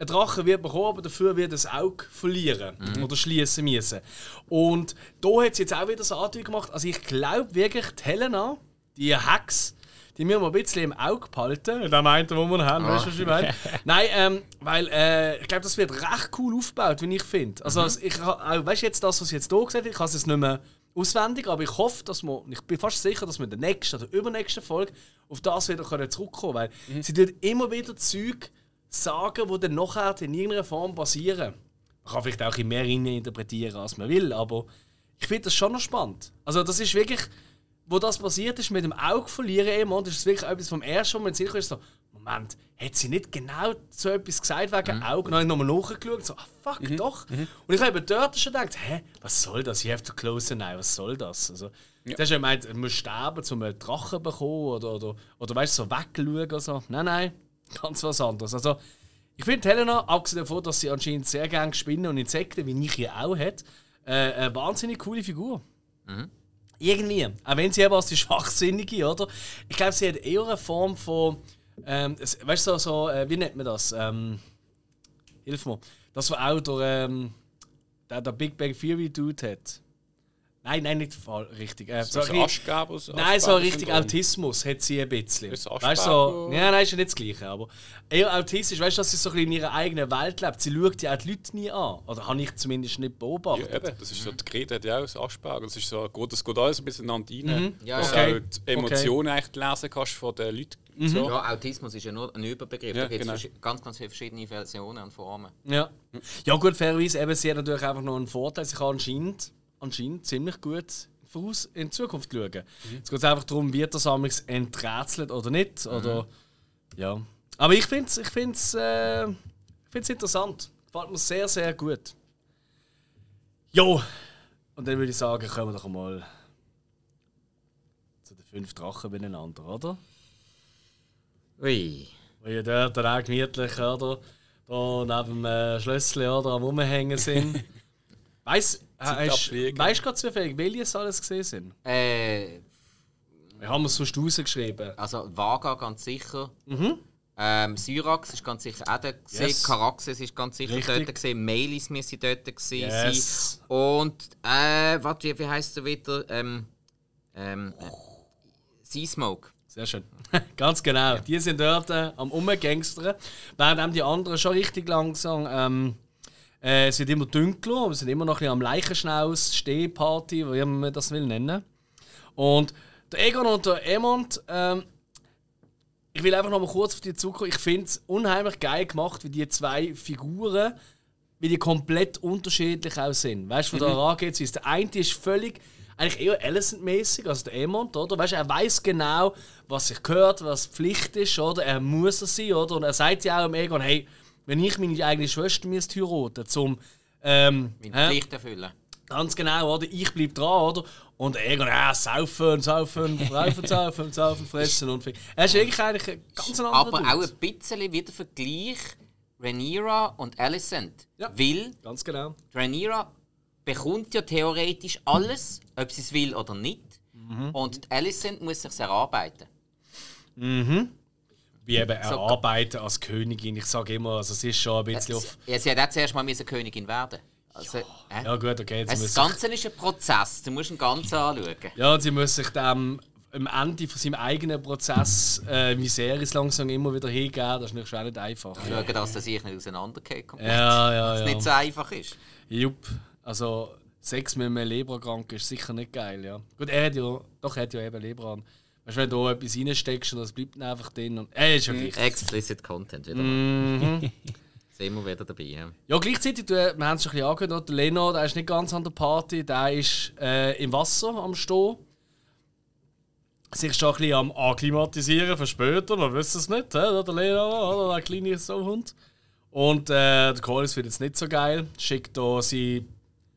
[SPEAKER 1] einen Drachen wird bekommen, aber dafür wird das Auge verlieren oder schließen müssen. Und da hat sie jetzt auch wieder so Anteil gemacht. Also ich glaube wirklich, die Helena, die Hex, die müssen wir ein bisschen im Auge behalten. Da meint er, wo wir ihn haben, weißt du, was ich meine? *laughs* Nein, ähm, weil äh, ich glaube, das wird recht cool aufgebaut, wie ich finde. Also ich, ha- auch, weißt du jetzt das, was ich jetzt hier gesagt habe, ich habe es jetzt nicht mehr auswendig, aber ich hoffe, dass wir, ich bin fast sicher, dass wir in der nächsten oder übernächsten Folge auf das wieder können zurückkommen können, weil sie tut immer wieder Zeug sagen, die dann nachher in irgendeiner Form basieren. Man kann vielleicht auch in mehr interpretieren, als man will, aber ich finde das schon noch spannend. Also das ist wirklich, wo das passiert ist mit dem Auge verlieren das ist wirklich etwas vom ersten, wo man sicher ist, so, Moment, hat sie nicht genau so etwas gesagt wegen
[SPEAKER 3] Mhm.
[SPEAKER 1] Augen? Dann habe ich nochmal nachgeschaut, so, ah fuck, doch. Und ich habe eben dort schon gedacht, hä, was soll das? You have to close an eye, was soll das? Also, Du hast ja gemeint, du musst sterben, um einen Drachen zu bekommen oder, oder, oder weißt du, so wegschauen oder so. Nein, nein, *laughs* ganz was anderes. Also, ich finde Helena, abgesehen davon, dass sie anscheinend sehr gerne Spinnen und Insekten, wie ich hier auch hat, äh, eine wahnsinnig coole Figur. Irgendwie. Auch wenn sie eben als die Schwachsinnige, oder? Ich glaube, sie hat eher eine Form von. Ähm, weißt du, so, so äh, wie nennt man das? Ähm, hilf mir. Das war auch der, ähm, der, der Big Bang Theory Dude hat. Nein, nein, nicht voll richtig. Äh,
[SPEAKER 2] So,
[SPEAKER 1] ein-
[SPEAKER 2] so
[SPEAKER 1] Nein, so richtig
[SPEAKER 2] Asperger-Syndrom.
[SPEAKER 1] Autismus hat sie ein bisschen.
[SPEAKER 2] Ist
[SPEAKER 1] Weißt du, so, ja, nein, ist ja nicht das Gleiche, aber eher autistisch, weißt du, dass sie so ein bisschen in ihrer eigenen Welt lebt. Sie schaut ja auch die Leute nie an. Oder habe ich zumindest nicht beobachtet.
[SPEAKER 2] Ja, eben, das ist so, die Grete hat ja auch das Asperger. Das, ist so, geht- das geht alles ein bisschen aneinander rein.
[SPEAKER 3] Ja,
[SPEAKER 2] dass
[SPEAKER 1] okay.
[SPEAKER 2] du auch die Emotionen echt lesen kannst von den Leuten. So.
[SPEAKER 3] Ja, Autismus ist ja nur ein Überbegriff.
[SPEAKER 2] Ja,
[SPEAKER 3] da gibt es
[SPEAKER 2] genau.
[SPEAKER 3] ganz, ganz viele verschiedene Versionen und Formen.
[SPEAKER 1] Ja. ja, gut, fairerweise, eben, sie hat natürlich einfach noch einen Vorteil. Sie kann anscheinend, anscheinend ziemlich gut voraus in die Zukunft schauen. Es geht einfach darum, wird das amigs enträtselt oder nicht. Oder, ja. Aber ich finde es ich find's, äh, ich find's interessant. Gefällt mir sehr, sehr gut. Jo, und dann würde ich sagen, kommen wir doch mal zu den fünf Drachen beieinander, oder?
[SPEAKER 3] Ui.
[SPEAKER 1] Wo ja dort dann auch gemütlich, oder? Da neben dem äh, Schlösschen, oder? Am Rumhängen sind. *laughs* Weißt äh,
[SPEAKER 2] abfliegen.
[SPEAKER 1] weißt du gerade zufällig, welche es alles gesehen sind?
[SPEAKER 3] Äh,
[SPEAKER 1] Wir haben es sonst rausgeschrieben.
[SPEAKER 3] also Vaga ganz sicher.
[SPEAKER 1] Mhm.
[SPEAKER 3] Ähm, Syrax ist ganz sicher auch dort gesehen.
[SPEAKER 1] Yes.
[SPEAKER 3] Caraxes ist ganz sicher
[SPEAKER 1] Richtig.
[SPEAKER 3] dort gesehen. Melis müsste dort gewesen
[SPEAKER 1] Yes.
[SPEAKER 3] sein. Und äh, warte, wie, wie heißt er wieder? Ähm, ähm, äh, Sea Smoke.
[SPEAKER 1] Sehr schön. *laughs* Ganz genau. Die sind dort äh, am Umgangstern. Während die anderen schon richtig langsam. Ähm, äh, es wird immer dunkler, wir sind immer noch ein bisschen am Leichenschnaus, Stehparty, wie man das will nennen. Und der Egon und der Emond, ähm, ich will einfach noch mal kurz auf die zukommen. Ich finde es unheimlich geil gemacht, wie die zwei Figuren, wie die komplett unterschiedlich auch sind. Weißt du, von der Herangehensweise. Der eine ist völlig eigentlich eher Alicent-mäßig, also der Emond, oder? Weißt, er weiß genau, was sich gehört, was Pflicht ist, oder? Er muss es sein, oder? Und er sagt ja auch im Egon, hey, wenn ich meine eigene Schwester müsste heiraten, zum ähm,
[SPEAKER 3] Meine? Pflicht erfüllen.
[SPEAKER 1] Ganz genau, oder? Ich bleib dran, oder? Und der Egon, ja, saufen, saufen, saufen, saufen, saufen, fressen und. Er ist wirklich eigentlich ein ganz anderer
[SPEAKER 3] Aber
[SPEAKER 1] Dude.
[SPEAKER 3] auch ein bisschen wieder Vergleich Rhaenyra und Alicent.
[SPEAKER 1] Ja.
[SPEAKER 3] Weil
[SPEAKER 1] Ganz genau.
[SPEAKER 3] Rhaenyra bekommt ja theoretisch alles, ob sie es will oder nicht.
[SPEAKER 1] Mhm.
[SPEAKER 3] Und Alicent muss sich erarbeiten.
[SPEAKER 1] Wie eben erarbeiten als Königin. Ich sage immer, also es ist schon ein bisschen auf.
[SPEAKER 3] Ja, sie hat auch zuerst mal müssen Königin werden. Also, äh,
[SPEAKER 1] Ja, gut, okay. Sie
[SPEAKER 3] das Ganze ist ein Prozess. Du musst ihn ganz anschauen.
[SPEAKER 1] ja, sie muss sich dem am Ende von seinem eigenen Prozess äh, Viserys langsam immer wieder hingeben. Das ist nicht, schon nicht einfach.
[SPEAKER 3] Schauen, dass das sich nicht auseinandergeht. komplett.
[SPEAKER 1] Ja, ja,
[SPEAKER 3] Dass es
[SPEAKER 1] ja.
[SPEAKER 3] nicht so einfach ist.
[SPEAKER 1] Jupp. Also, Sex mit einem Leberkranken ist sicher nicht geil, ja. Gut, er hat ja, doch, er hat ja eben Leber an. Weißt du, wenn du etwas reinsteckst und das bleibt dann einfach drin. Und, äh, ist ja gleich.
[SPEAKER 3] Explicit Content wieder.
[SPEAKER 1] Mhm. *laughs*
[SPEAKER 3] Sind wir wieder dabei. Ja.
[SPEAKER 1] Ja, gleichzeitig, du, wir haben es schon ein bisschen angehört, der Leno, der ist nicht ganz an der Party, der ist äh, im Wasser am Stehen. Sich schon ein bisschen am Akklimatisieren für später, wir wissen es nicht, hä? der Leno, oder der kleine Sohund. Und äh, der Corliss findet es nicht so geil, schickt da seinen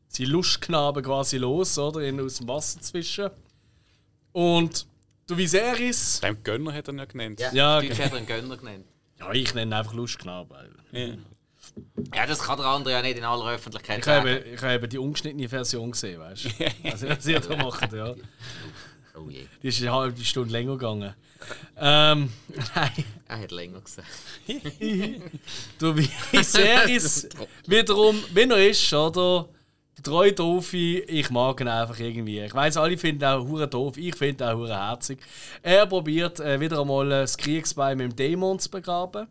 [SPEAKER 1] seinen Lustknaben quasi los, oder? Ihn aus dem Wasser zwischen. Und der Viserys,
[SPEAKER 2] Den Gönner hat er ihn ja genannt.
[SPEAKER 3] Ja,
[SPEAKER 1] Ja, okay.
[SPEAKER 3] hat er einen Gönner genannt.
[SPEAKER 1] ja, ich nenne ihn einfach Lustknaben.
[SPEAKER 3] Ja, das kann der andere ja nicht in aller Öffentlichkeit
[SPEAKER 1] Ich habe,
[SPEAKER 3] sagen.
[SPEAKER 1] eben- ich habe eben die ungeschnittene Version gesehen, weißt du? Also, was ihr da macht, ja.
[SPEAKER 3] Oh je,
[SPEAKER 1] Die ist eine halbe Stunde länger gegangen. Ähm, *laughs* nein.
[SPEAKER 3] er hat länger gesagt. *laughs*
[SPEAKER 1] Du Viserys wiederum, wenn er ist, oder? Der treue Doofi, ich mag ihn einfach irgendwie. Ich weiß, alle finden auch hure doof, ich finde auch hure herzig. Er probiert äh, wieder einmal das Kriegsbein mit dem Dämon zu begraben.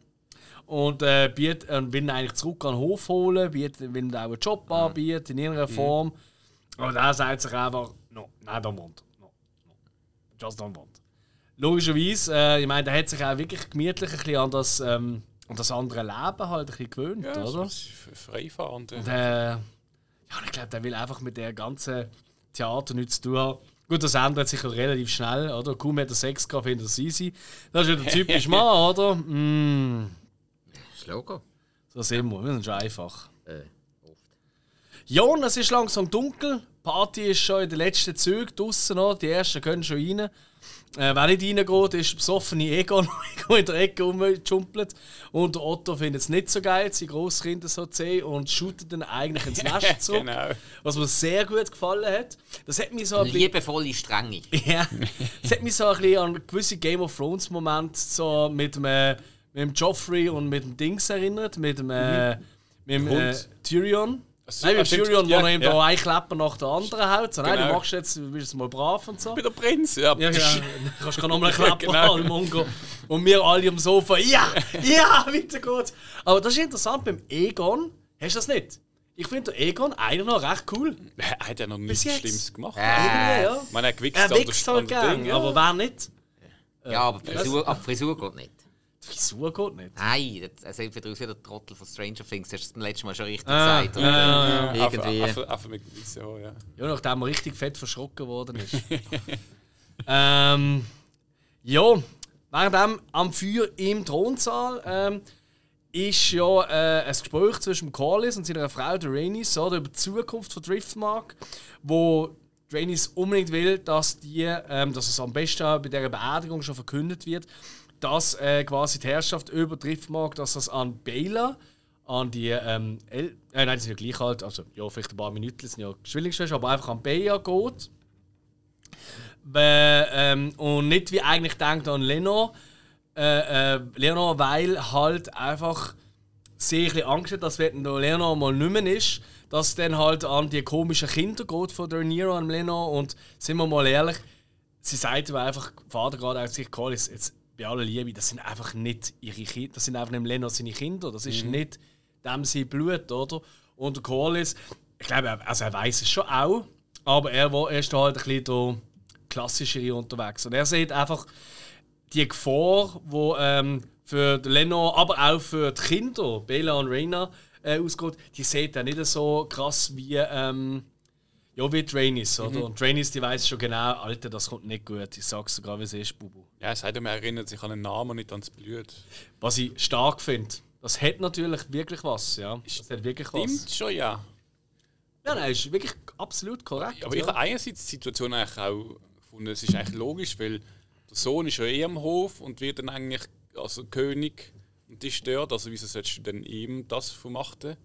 [SPEAKER 1] Und äh, bietet, äh, will ihn eigentlich zurück an den Hof holen, bietet, will ihm auch einen Job anbieten, in irgendeiner Form. Und er sagt sich einfach, no, nein, don't want. No, no. Just don't want. Logischerweise, äh, ich meine, er hat sich auch wirklich gemütlich ein bisschen an das, ähm, an das andere Leben halt ein bisschen gewöhnt,
[SPEAKER 2] Ja,
[SPEAKER 1] oder?
[SPEAKER 2] freifahrend.
[SPEAKER 1] Und, äh, ja, und ich glaube, der will einfach mit der ganzen Theater nichts zu tun haben. Gut, das ändert sich ja relativ schnell, oder? Kaum hat er Sex gehabt, findet er easy. Das ist ja der typische *laughs* Mann, oder? Mm,
[SPEAKER 3] Das Logo.
[SPEAKER 1] so sind wir, wir sind schon einfach.
[SPEAKER 3] Äh, oft.
[SPEAKER 1] Ja, und es ist langsam dunkel. Die Party ist schon in den letzten Zügen draußen noch. Die ersten können schon rein. Äh, wer nicht reingeht, ist der besoffene Egon, *laughs* der in der Ecke rumjumpelt. Und der Otto findet es nicht so geil, seine Grosskinder so zu sehen und shootet dann eigentlich ins *laughs* Nest zurück.
[SPEAKER 2] genau.
[SPEAKER 1] Was mir sehr gut gefallen hat. Das hat mich so ein bisschen,
[SPEAKER 3] Liebevolle Strenge. *laughs*
[SPEAKER 1] ja, das hat mich so ein bisschen an gewisse Game of Thrones Momente so mit dem, äh, mit dem Joffrey und mit dem Dings erinnert, mit dem, äh, mit dem äh. Tyrion.
[SPEAKER 2] So,
[SPEAKER 1] Nein,
[SPEAKER 2] ah, stimmt.
[SPEAKER 1] Tyrion,
[SPEAKER 2] Ja,
[SPEAKER 1] wo er ihm
[SPEAKER 2] ja.
[SPEAKER 1] da einen Klepper nach der anderen haut. So, nein,
[SPEAKER 2] Genau.
[SPEAKER 1] du machst jetzt, du bist jetzt mal brav und so.
[SPEAKER 2] Bei der Prinz, ja.
[SPEAKER 1] Ja, genau. Du *laughs* kannst noch mal einen Klepper
[SPEAKER 2] Genau. *laughs*
[SPEAKER 1] haben, Mongo. Und wir alle am Sofa, ja, *laughs* ja, weiter geht's. Aber das ist interessant, beim Egon hast du das nicht. Ich finde der Egon eigentlich noch recht cool.
[SPEAKER 2] Er hat ja noch nichts. Schlimmes gemacht.
[SPEAKER 3] Äh,
[SPEAKER 1] ja.
[SPEAKER 2] Man hat gewichst
[SPEAKER 1] Er
[SPEAKER 2] an
[SPEAKER 1] halt
[SPEAKER 2] der
[SPEAKER 1] gern,
[SPEAKER 2] Ding, ja.
[SPEAKER 1] aber wer nicht?
[SPEAKER 3] ja, aber die Frisur, aber die Frisur geht nicht.
[SPEAKER 1] Frisur geht nicht.
[SPEAKER 3] Nein, das- also entweder aus wie der Trottel von Stranger Things, hast du es beim letzten Mal schon richtig
[SPEAKER 1] Ah,
[SPEAKER 3] gesagt.
[SPEAKER 1] ja, ja?
[SPEAKER 2] Einfach-
[SPEAKER 3] Irgendwie.
[SPEAKER 2] Einfach einfach mit Haar, ja.
[SPEAKER 1] Ja, nachdem er richtig fett verschrocken worden ist. *laughs* ähm, ja, währenddem am Feuer im Thronsaal ähm, ist ja äh, ein Gespräch zwischen Corlys und seiner Frau, der Rhaenys, oder, über die Zukunft von Driftmark, wo Rhaenys unbedingt will, dass, die, ähm, dass es am besten bei dieser Beerdigung schon verkündet wird, dass äh, quasi die Herrschaft über Driftmark, dass das an Baela, an die ähm, El äh, nein, die sind ja gleich alt, also ja, vielleicht ein paar Minuten sind ja Zwillingsschwestern, aber einfach an Baela geht. Be- ähm, und nicht wie eigentlich denkt an Leno. Äh, äh, Leonor, weil halt einfach sehr Angst hat, dass wenn der Leonor mal nicht mehr ist, dass dann halt an die komischen Kinder geht von der Nero und Leno. Und sind wir mal ehrlich, sie sagt aber einfach, Vater gerade auch sich, Collis, jetzt bei aller Liebe, das sind einfach nicht ihre Kinder, das sind einfach nicht Leno seine Kinder, das ist nicht dem sein Blut, oder? Und der Collis, ich glaube, er- also er weiß es schon auch, aber er war erst halt ein bisschen der klassischere unterwegs. Und er sieht einfach die Gefahr, die ähm, für Leno, aber auch für die Kinder, Bella und Reina, äh, ausgeht, die sieht er nicht so krass wie, ähm, ja, wie Trainis, oder? Und Trainis, die weiß schon genau, Alter, das kommt nicht gut. Ich sag's sogar, wie es ist, Bubu.
[SPEAKER 2] Ja, es sagt, er erinnert sich an den Namen und nicht ans Blut.
[SPEAKER 1] Was ich stark finde, das hat natürlich wirklich was, ja. Das hat wirklich was.
[SPEAKER 2] Stimmt schon, ja.
[SPEAKER 1] Ja, nein, ist wirklich absolut korrekt.
[SPEAKER 2] Aber ich
[SPEAKER 1] ja.
[SPEAKER 2] habe einerseits die Situation eigentlich auch gefunden, es ist eigentlich logisch, weil der Sohn ist ja eh am Hof und wird dann eigentlich also König und die stört. Also wieso solltest du denn ihm das vermachten?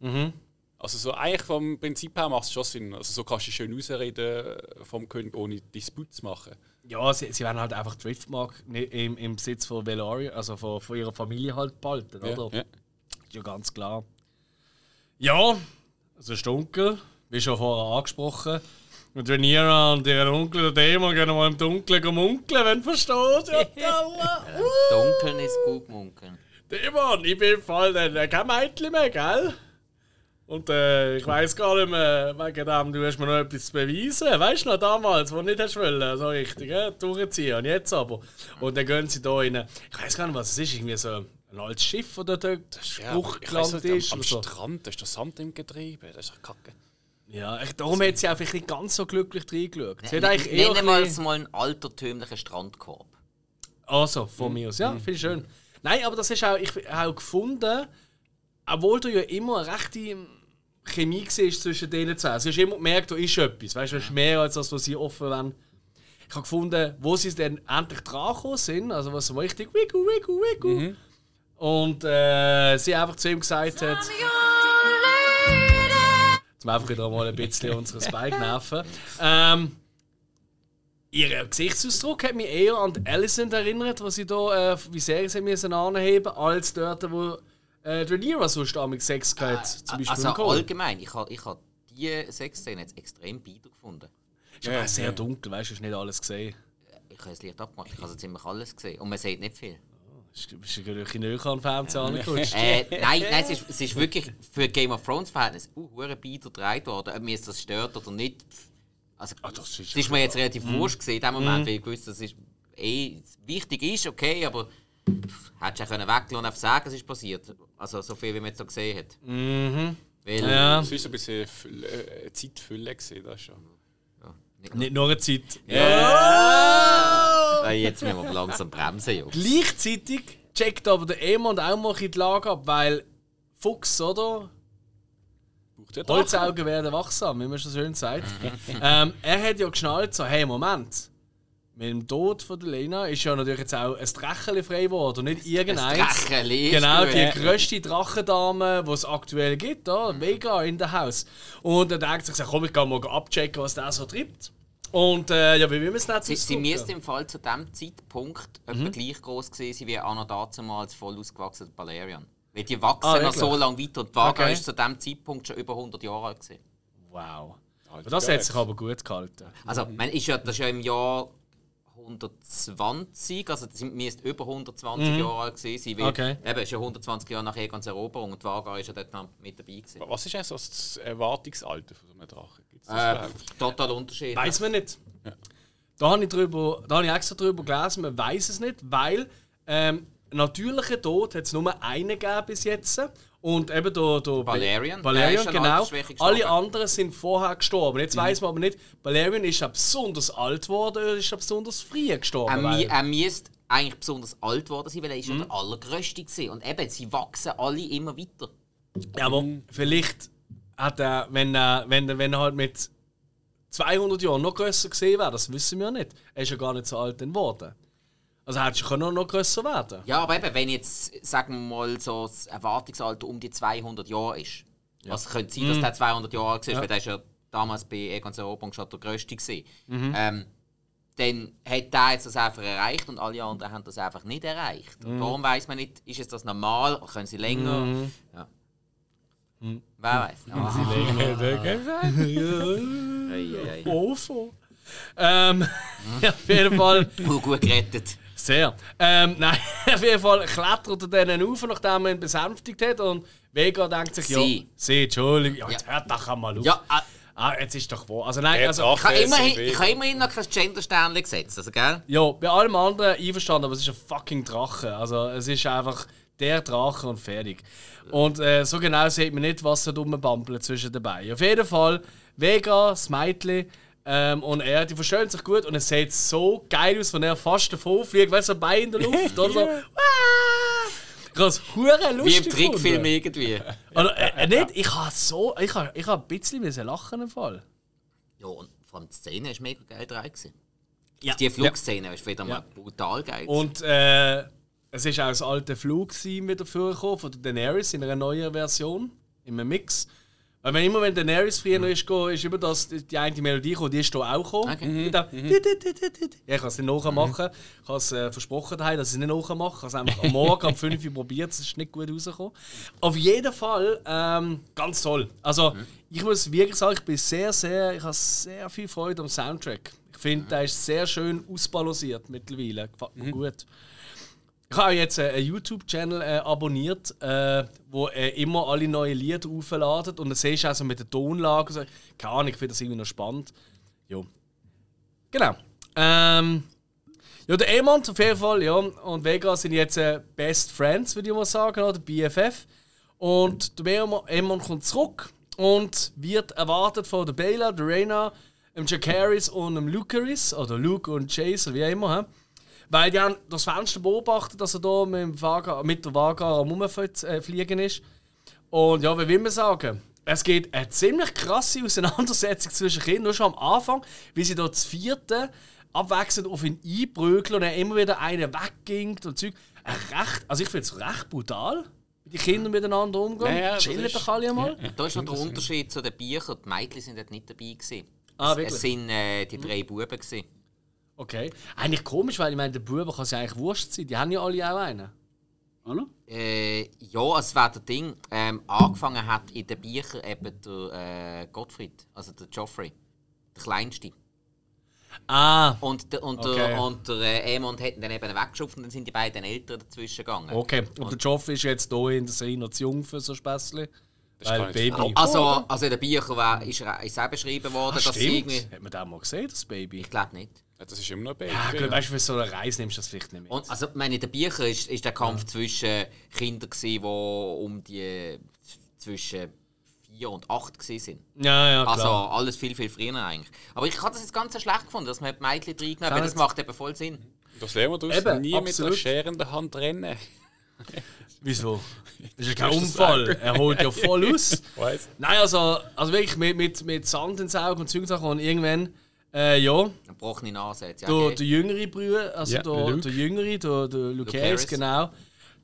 [SPEAKER 1] Mhm.
[SPEAKER 2] Also so eigentlich vom Prinzip her macht es schon Sinn. Also so kannst du schön ausreden vom König, ohne Disput zu machen.
[SPEAKER 1] Ja, sie, sie werden halt einfach Driftmark im, im Besitz von Veloria, also von, von ihrer Familie halt behalten, oder?
[SPEAKER 2] Ja.
[SPEAKER 1] Ist ja ganz klar. Ja, also es ist dunkel, wie schon vorher angesprochen. Und Rhaenyra und ihren Onkel, der Dämon, gehen mal im Dunkeln munkeln, wenn du verstehst. Ja, Dalla. *laughs*
[SPEAKER 3] Dunkeln ist gut munkeln.
[SPEAKER 1] Dämon, ich bin voll dann kein Mädchen mehr, gell? Und äh, ich weiß gar nicht mehr, wegen dem, du hast mir noch etwas zu beweisen. Weißt du noch damals, wo du nicht hast wollen, so richtig, äh, durchziehen. Und jetzt aber. Und dann gehen sie da rein. Ich weiß gar nicht, was es ist. Irgendwie so ein altes Schiff, das dort
[SPEAKER 2] Ja,
[SPEAKER 1] Spruch
[SPEAKER 2] ich weiss
[SPEAKER 1] gelandet
[SPEAKER 2] nicht,
[SPEAKER 1] ist.
[SPEAKER 2] am, am
[SPEAKER 1] so.
[SPEAKER 2] Strand, da ist der Sand im Getriebe, das ist doch kacke.
[SPEAKER 1] Ja, ich, darum hat sie auch vielleicht nicht ganz so glücklich reingeschaut. Sie hat eigentlich eher
[SPEAKER 3] wir
[SPEAKER 1] bisschen-
[SPEAKER 3] mal einen altertümlichen Strandkorb.
[SPEAKER 1] Also, von mir aus. Ja, finde ich schön. Nein, aber das ist auch, ich habe auch gefunden, obwohl du ja immer eine rechte Chemie siehst zwischen denen zwei. Also, du hast immer gemerkt, da ist etwas. Weißt du, es ist mehr als das, was sie offen wollen. Ich habe gefunden, wo sie dann endlich dran sind, also was so richtig wiggle, wiggle, wiggle. Und äh, sie einfach zu ihm gesagt hat, zum einfach wieder mal ein bisschen unsere Spike nerven. Ähm, Ihr Gesichtsausdruck hat mich eher an Alicent erinnert, was sie da, äh, wie sehr sie müssen anheben, als dort, wo äh, Rhaenyra sonst am Sex gehabt, zum Beispiel
[SPEAKER 3] Also allgemein, ich habe ich ha diese Sexszene jetzt extrem bieder gefunden.
[SPEAKER 1] Ist aber auch sehr dunkel, weißt du, hast nicht alles gesehen.
[SPEAKER 3] Ich habe das Licht abgemacht, ich habe so ziemlich alles gesehen. Und man sieht nicht viel.
[SPEAKER 1] Bist du ein bisschen näher an den Fernseher angerutscht?
[SPEAKER 3] Äh, nein, nein es, ist, es ist wirklich für Game of Thrones Verhältnis uh, hure bieder gedreht worden. Ob mir jetzt das stört oder nicht. Also,
[SPEAKER 1] Ah, das ist
[SPEAKER 3] es
[SPEAKER 1] ja
[SPEAKER 3] ist mir jetzt relativ
[SPEAKER 1] Mhm.
[SPEAKER 3] wurscht gesehen in dem Moment, weil ich wusste, dass es eh wichtig ist, okay, aber hättest du auch können weglassen und einfach sagen, es ist passiert. Also so viel, wie man jetzt so gesehen hat.
[SPEAKER 1] Mhm.
[SPEAKER 3] Weil,
[SPEAKER 1] Ja.
[SPEAKER 2] Es war so ein bisschen Fülle, äh, Zeitfülle, gewesen, das schon.
[SPEAKER 1] Nicht nur eine Zeit.
[SPEAKER 3] Äh, jetzt müssen wir langsam bremsen, Jungs.
[SPEAKER 1] Gleichzeitig checkt aber der Emond auch mal bisschen die Lage ab, weil Fuchs, oder?
[SPEAKER 2] Ja.
[SPEAKER 1] Holzaugen werden wachsam, wie man schon schön sagt. *laughs* ähm, er hat ja geschnallt, so, hey, Moment. Mit dem Tod von der Lena ist ja natürlich jetzt auch ein Dracheli frei geworden und nicht irgendeins.
[SPEAKER 3] Dracheli ist
[SPEAKER 1] Genau, die grösste Drachendame, die es aktuell gibt, da, Vega in der Haus. Und er denkt sich, komm, ich kann mal abchecken, was der so treibt. Und äh, ja, wie will man es nicht
[SPEAKER 3] Sie, sie müsste im Fall zu diesem Zeitpunkt etwa gleich groß gewesen sein wie Anna dazumals voll ausgewachsene Valerian. Weil die wachsen
[SPEAKER 1] Ah,
[SPEAKER 3] noch so lange weiter und die Vaga
[SPEAKER 1] Okay.
[SPEAKER 3] ist zu diesem Zeitpunkt schon über 100 Jahre alt gewesen.
[SPEAKER 1] Wow.
[SPEAKER 2] Alter,
[SPEAKER 1] Das hat sich aber gut gehalten.
[SPEAKER 3] Also, man ist ja, das ist ja im Jahr 120, also das müsste über 120 Jahre alt gewesen sein, weil
[SPEAKER 1] Mhm. Okay.
[SPEAKER 3] eben, es ist ja 120 Jahre nach Egons Eroberung und die Vaga ist ja dort noch mit dabei gewesen.
[SPEAKER 2] Was ist eigentlich so das Erwartungsalter von so einem Drachen?
[SPEAKER 3] Äh, total Unterschied.
[SPEAKER 1] Weiß man nicht. Da habe ich, drüber, da habe ich extra drüber gelesen, man weiß es nicht, weil ähm, natürlichen Tod hat es nur einen gegeben bis jetzt. Und eben der, der
[SPEAKER 3] Valerian, der
[SPEAKER 1] Valerian
[SPEAKER 3] ist an
[SPEAKER 1] genau. Alle anderen sind vorher gestorben. Jetzt weiß man aber nicht, Valerian ist er besonders alt geworden oder ist er besonders früh gestorben?
[SPEAKER 3] Er, er müsste eigentlich besonders alt worden sein, weil er ist
[SPEAKER 1] Mhm.
[SPEAKER 3] ja der allergrößte gewesen. Und eben, sie wachsen alle immer weiter.
[SPEAKER 1] Ja, aber vielleicht hat er, wenn er, wenn er, wenn er halt mit 200 Jahren noch grösser gesehen wäre, das wissen wir nicht. Er ist ja gar nicht so alt geworden. Also hätte er noch, noch grösser werden
[SPEAKER 3] Ja, aber eben, wenn jetzt, sagen wir mal, so das Erwartungsalter um die 200 Jahre ist, was könnte sein, dass der 200 Jahre alt ist, weil der ist ja damals bei Egons Eroberung schon der Größte gewesen. Ähm, dann hat der jetzt das einfach erreicht und alle anderen haben das einfach nicht erreicht. Und darum weiß man nicht, ist es das normal, können sie länger? Ja. Wer weiß. *laughs* Ja. Ei, ei, ei.
[SPEAKER 1] Oh, so. Ähm, *laughs* auf jeden Fall.
[SPEAKER 3] Gut gerettet.
[SPEAKER 1] Sehr. Ähm, *laughs* nein, auf jeden Fall klettert er dann auf, nachdem er ihn besänftigt hat. Und Vega denkt sich, ja,
[SPEAKER 3] Sie.
[SPEAKER 1] sie, Entschuldigung, ja, jetzt
[SPEAKER 3] Ja.
[SPEAKER 1] hört doch einmal auf.
[SPEAKER 3] Ja, äh,
[SPEAKER 1] Ah, jetzt ist doch wahr. Also nein, also,
[SPEAKER 3] ich habe immerhin, ich habe immerhin noch kein Gender-Sternchen gesetzt, also gell?
[SPEAKER 1] ja, bei allem anderen einverstanden, aber es ist ein fucking Drache. Also es ist einfach der Drache und fertig. Und äh, so genau sieht man nicht, was da rumbampelt zwischen den Beinen. Auf jeden Fall, Vega, das Mädchen ähm, und er, die verstehen sich gut und es sieht so geil aus, wenn er fast davon fliegt, weißt du, so Bein in der Luft *laughs* oder so. Ah! Ich habe es
[SPEAKER 3] Wie im Trickfilm
[SPEAKER 1] gefunden.
[SPEAKER 3] irgendwie. *laughs*
[SPEAKER 1] Oder, äh, äh, nicht, ich habe so, ich habe ich hab ein bisschen müssen lachen im Fall.
[SPEAKER 3] Ja, und vor allem die Szene war mega geil dran. gewesen.
[SPEAKER 1] Ja.
[SPEAKER 3] Die Flugszene ist wieder
[SPEAKER 1] Ja.
[SPEAKER 3] mal brutal geil.
[SPEAKER 1] Und äh, es ist auch das alte Flug wieder vorgekommen von der Daenerys in einer neuen Version, in einem Mix. Weil wenn immer wenn Daenerys früher noch ist, gegangen, ist immer das, die eine Melodie gekommen, die ist hier auch gekommen.
[SPEAKER 3] Okay.
[SPEAKER 1] Mit dem Ja, ich kann es nicht nachmachen. Ich habe es äh, versprochen, daheim, dass ich es nicht nachmache. Ich habe es einfach am Morgen um 5 Uhr probiert, es ist nicht gut rausgekommen. Auf jeden Fall ähm, ganz toll. Also, ich muss wirklich sagen, ich bin sehr, sehr, ich habe sehr viel Freude am Soundtrack. Ich finde, der ist sehr schön ausbalanciert mittlerweile. Gefällt mir gut. Ich habe jetzt äh, einen YouTube-Channel äh, abonniert, äh, wo äh, immer alle neuen Lieder aufladet und dann siehst du also mit der Tonlage. So. Keine Ahnung, ich finde das irgendwie noch spannend. Ja. Genau. Ähm, ja, der Emond auf jeden Fall, ja, und Vega sind jetzt Best Friends, würde ich mal sagen, oder BFF. Und der Emond- kommt zurück und wird erwartet von der Bela, der Reyna, dem Jakaris und dem Lucaris, oder Luke und Chase, oder wie auch immer. hä? Weil die haben das Fenster beobachtet, dass er da mit, dem Vaga, mit der Vaga am Rumfliegen ist. Und ja, wie will man sagen? Es geht eine ziemlich krasse Auseinandersetzung zwischen Kindern. Nur schon am Anfang, wie sie dort das vierte abwechselnd auf ihn einbrökeln und er immer wieder einen weggingt und Zeug. Ein Recht, also ich finde es recht brutal, wie die Kinder miteinander umgehen.
[SPEAKER 2] Ja, ja, das
[SPEAKER 1] Chillen
[SPEAKER 2] ist-
[SPEAKER 1] doch alle einmal.
[SPEAKER 3] da ist noch der Unterschied zu den Büchern. Die Mädchen sind dort nicht dabei. Gewesen.
[SPEAKER 1] Ah,
[SPEAKER 3] es, es sind äh, die drei Buben. Gewesen.
[SPEAKER 1] Okay. Eigentlich komisch, weil ich meine, der Buben kann es ja eigentlich wurscht sein. Die haben ja alle auch einen. Oder?
[SPEAKER 3] Äh, ja, es war der Ding. Ähm, angefangen hat in den Büchern eben der äh, Gottfried, also der Joffrey, der Kleinste.
[SPEAKER 1] Ah,
[SPEAKER 3] Und der, und
[SPEAKER 1] Okay.
[SPEAKER 3] der, und der äh, Aemond hat ihn dann eben weggeschaut und dann sind die beiden Eltern dazwischen gegangen.
[SPEAKER 1] okay. Und der Joff ist jetzt hier in der Serie noch zu jung für so Späßchen.
[SPEAKER 2] Das
[SPEAKER 1] Weil Baby.
[SPEAKER 3] Also, also in den Büchern war, ist, er- ist auch beschrieben worden,
[SPEAKER 1] Ah,
[SPEAKER 3] dass sie irgendwie.
[SPEAKER 1] stimmt. Hat man das mal gesehen, das Baby?
[SPEAKER 3] Ich glaube nicht.
[SPEAKER 2] Ja, das ist immer noch ein Baby.
[SPEAKER 1] Ja, gut, weißt du, für so eine Reise nimmst du das vielleicht nicht mit.
[SPEAKER 3] Und, also, ich meine, in den Büchern ist, ist der Kampf zwischen Kindern, die um die zwischen 4 und 8 waren. sind.
[SPEAKER 1] ja, ja, klar.
[SPEAKER 3] Also alles viel, viel früher eigentlich. Aber ich habe das jetzt ganz so schlecht gefunden, dass man die Mädchen reingenommen hat, weil das macht eben voll Sinn.
[SPEAKER 2] Das lernen wir daraus.
[SPEAKER 1] Eben,
[SPEAKER 2] Nie mit
[SPEAKER 1] absolut.
[SPEAKER 2] einer Schere in der Hand rennen. *laughs*
[SPEAKER 1] Wieso? Das ist ja kein Unfall. Er holt ja voll *laughs* aus.
[SPEAKER 2] Weiss.
[SPEAKER 1] Nein, also, also wirklich mit, mit, mit Sand ins Auge und Zeug und irgendwann, äh, ja,
[SPEAKER 3] Eine gebrochene Nase ja
[SPEAKER 1] der, der jüngere Bruder, also
[SPEAKER 2] Ja,
[SPEAKER 1] der,
[SPEAKER 2] Luke.
[SPEAKER 1] der jüngere, der, der Lucaris,
[SPEAKER 3] Lucaris.
[SPEAKER 1] genau,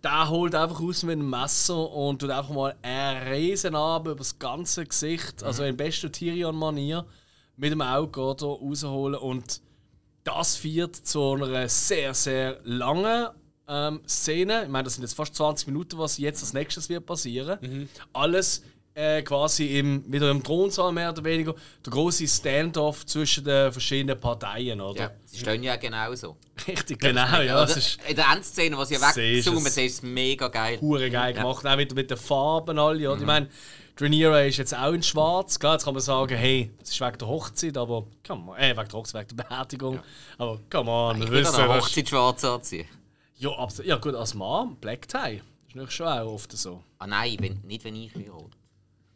[SPEAKER 1] der holt einfach aus mit einem Messer und tut einfach mal einen riesen über das ganze Gesicht, also in bester Tyrion-Manier, mit dem Auge oder, rausholen und das führt zu einer sehr, sehr langen ähm, Szene. Ich meine, das sind jetzt fast 20 Minuten, was jetzt als nächstes wird passieren. Alles äh, quasi im, wieder im Thronsaal mehr oder weniger. Der große Standoff zwischen den verschiedenen Parteien, oder?
[SPEAKER 3] Ja, sie stehen ja genauso.
[SPEAKER 1] Richtig, genau, ja. Das
[SPEAKER 3] Oder
[SPEAKER 1] ist
[SPEAKER 3] in der Endszene, wo sie wegzoomen, du es mega geil.
[SPEAKER 1] hure geil gemacht. Auch mit, mit den Farben alle, oder? Ich
[SPEAKER 3] Mhm.
[SPEAKER 1] meine, Rhaenyra ist jetzt auch in schwarz. Klar, jetzt kann man sagen, hey, das ist wegen der Hochzeit, aber come on, äh, wegen der Hochzeit, wegen der Beerdigung. Aber come on, wir
[SPEAKER 3] Ich
[SPEAKER 1] wissen,
[SPEAKER 3] eine
[SPEAKER 1] das-
[SPEAKER 3] Hochzeit schwarz anziehen.
[SPEAKER 1] Ja, absolut. Ja, gut, als Mann, Black Tie. Ist nicht schon auch oft so.
[SPEAKER 3] Ah nein, wenn, nicht wenn ich heirate.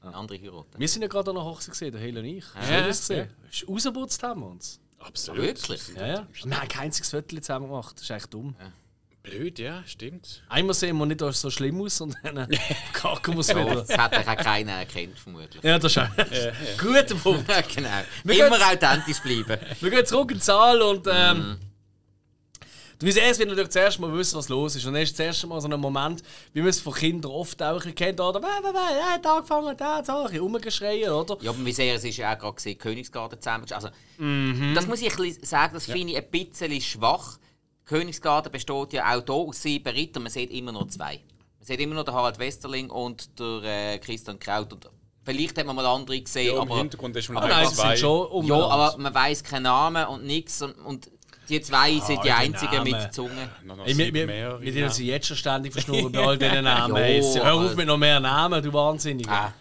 [SPEAKER 3] Eine andere heiraten.
[SPEAKER 1] Wir sind ja gerade an der Hochzeit gesehen, der Hel und ich. Hast du
[SPEAKER 3] Ja,
[SPEAKER 1] das gesehen? Ja. Rausgeputzt haben wir uns.
[SPEAKER 2] Absolut.
[SPEAKER 3] Wirklich?
[SPEAKER 1] Ja, ja. Wir haben kein einziges Viertel zusammen gemacht. Das ist echt dumm.
[SPEAKER 2] Blöd, ja, stimmt.
[SPEAKER 1] Einmal sehen wir nicht so schlimm aus und dann *laughs* kacken wir es
[SPEAKER 3] Ja,
[SPEAKER 1] wieder.
[SPEAKER 3] das hat ja auch keiner erkannt, vermutlich.
[SPEAKER 1] Ja, das ist auch. Guter Punkt. *laughs*
[SPEAKER 3] genau.
[SPEAKER 1] Wir
[SPEAKER 3] Immer authentisch bleiben.
[SPEAKER 1] Wir gehen zurück in die Saal und ähm, du wirst erst wieder natürlich zuerst mal wissen, was los ist. Und dann ist das erste Mal so ein Moment, wie man es von Kindern oft auch kennt, oder? «Wä, wä, wä, Er hat angefangen, da, so, ein bisschen rumgeschreien, oder?
[SPEAKER 3] Ja, aber wie sehr es ist ja auch gerade gesehen, Königsgarten zusammen. Also,
[SPEAKER 1] Mhm.
[SPEAKER 3] Das muss ich sagen, das finde ich ein bisschen schwach. Die Königsgarten besteht ja auch hier aus sieben Rittern, man sieht immer nur zwei. Man sieht immer nur den Harald Westerling und der äh, Christian Kraut. Und Vielleicht hat man mal andere gesehen,
[SPEAKER 2] Ja, im
[SPEAKER 3] aber.
[SPEAKER 2] Hintergrund ist schon
[SPEAKER 1] Aber
[SPEAKER 2] ein,
[SPEAKER 1] nein, sind schon um.
[SPEAKER 3] Ja, aber man weiß keinen Namen und nichts. Und, und die zwei sind die
[SPEAKER 1] die
[SPEAKER 3] einzigen
[SPEAKER 1] Namen.
[SPEAKER 3] mit Zunge.
[SPEAKER 1] Ey, wir, wir,
[SPEAKER 2] mehrere
[SPEAKER 1] wir sie jetzt schon ständig verschnurren bei all *laughs* diesen Namen. Hey, hör auf
[SPEAKER 3] aber-
[SPEAKER 1] mit noch mehr Namen, du Wahnsinniger.
[SPEAKER 3] Ah,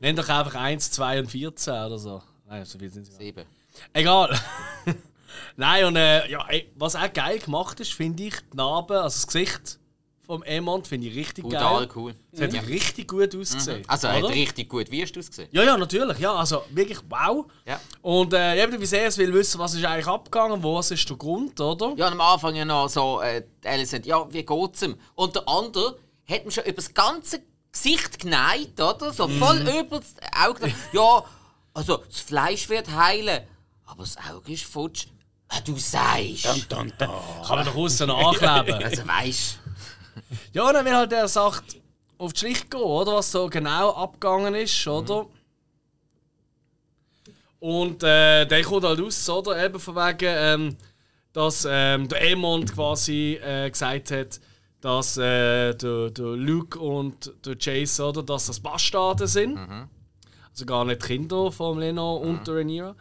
[SPEAKER 1] Nenn doch einfach 1, 2 und 14 oder so. Nein, so viel sind sie.
[SPEAKER 3] sieben.
[SPEAKER 1] Egal. *laughs* Nein, und äh, ja, ey, was auch geil gemacht ist, finde ich, die Narben, also das Gesicht vom Emond, finde ich richtig
[SPEAKER 3] Brutal
[SPEAKER 1] geil.
[SPEAKER 3] cool.
[SPEAKER 1] Es hat richtig gut ausgesehen.
[SPEAKER 3] Also, er hat richtig gut. Wie hast du es gesehen?
[SPEAKER 1] Ja, ja, natürlich. Ja, also wirklich wow.
[SPEAKER 3] Ja.
[SPEAKER 1] Und äh, eben, wie sehr es will wissen, was ist eigentlich abgegangen, was ist der Grund, oder?
[SPEAKER 3] Ja, am Anfang ja noch so, äh, die Alison, ja, wie geht's ihm? Und der andere hat mir schon über das ganze Gesicht geneigt, oder? So voll über das Auge. *laughs* Ja, also das Fleisch wird heilen, aber das Auge ist futsch. Ah, du sagst.
[SPEAKER 2] Dun, dun.
[SPEAKER 1] Kann man doch außen nachkleben. *laughs*
[SPEAKER 3] Also weißt *laughs*
[SPEAKER 1] ja, und dann will halt der sagt, auf die Schlicht gehen, oder? Was so genau abgegangen ist, oder? Und äh, der kommt halt aus, oder? Eben von wegen, ähm, dass ähm, der Emond quasi äh, gesagt hat, dass äh, der, der Luke und der Chase, oder? Dass das Bastarde sind. Also gar nicht Kinder von Leno und der Rhaenyra.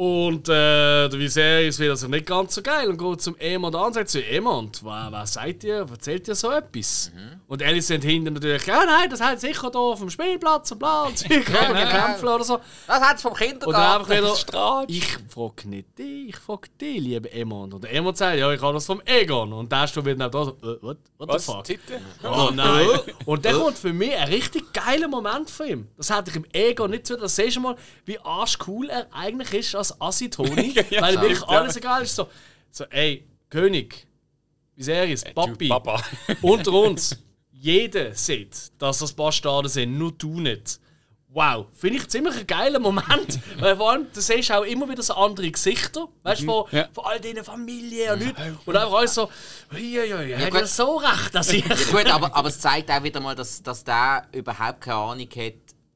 [SPEAKER 1] Und äh, der Viserys findet das nicht ganz so geil und geht zum Emond an und sagt zu Emond, was, was seid ihr, erzählt ihr so etwas? Und Alicent hinten natürlich, ja nein, das hat sicher hier auf dem Spielplatz und bla und Zeug, *laughs* ja. Kämpfen oder so.
[SPEAKER 3] Das hat's vom
[SPEAKER 1] Und dann
[SPEAKER 3] Kindergarten.
[SPEAKER 1] einfach wieder,
[SPEAKER 2] Strahl.
[SPEAKER 1] ich frage nicht dich, ich frage dich, lieber Emond. Und der Emond sagt, ja, ich habe das vom Egon. Und der steht wieder da so, äh, what, what
[SPEAKER 2] Was?
[SPEAKER 1] the fuck?
[SPEAKER 2] Titel?
[SPEAKER 1] Oh nein! *laughs* Und der kommt für mich ein richtig geiler Moment von ihm. Das hätte ich im Ego nicht so. Das siehst du mal, wie arschcool er eigentlich ist als Assi-Toni. *laughs*
[SPEAKER 2] Ja,
[SPEAKER 1] weil wirklich
[SPEAKER 2] ja.
[SPEAKER 1] alles egal ist. So, so ey, König, Viserys, Papi,
[SPEAKER 2] Du Papa. *laughs*
[SPEAKER 1] unter uns. Jeder sieht, dass das Bastarde sind, nur du nicht. Wow, finde ich ziemlich einen geilen Moment. *laughs* Weil vor allem, du siehst auch immer wieder so andere Gesichter, weißt du, von,
[SPEAKER 2] Ja.
[SPEAKER 1] von all diesen Familien und Leuten. Und einfach alles so, ja, ja, ja, hat ja so recht, dass ich.
[SPEAKER 3] Ja, gut, aber, aber es zeigt auch wieder mal, dass, dass der überhaupt keine Ahnung hat,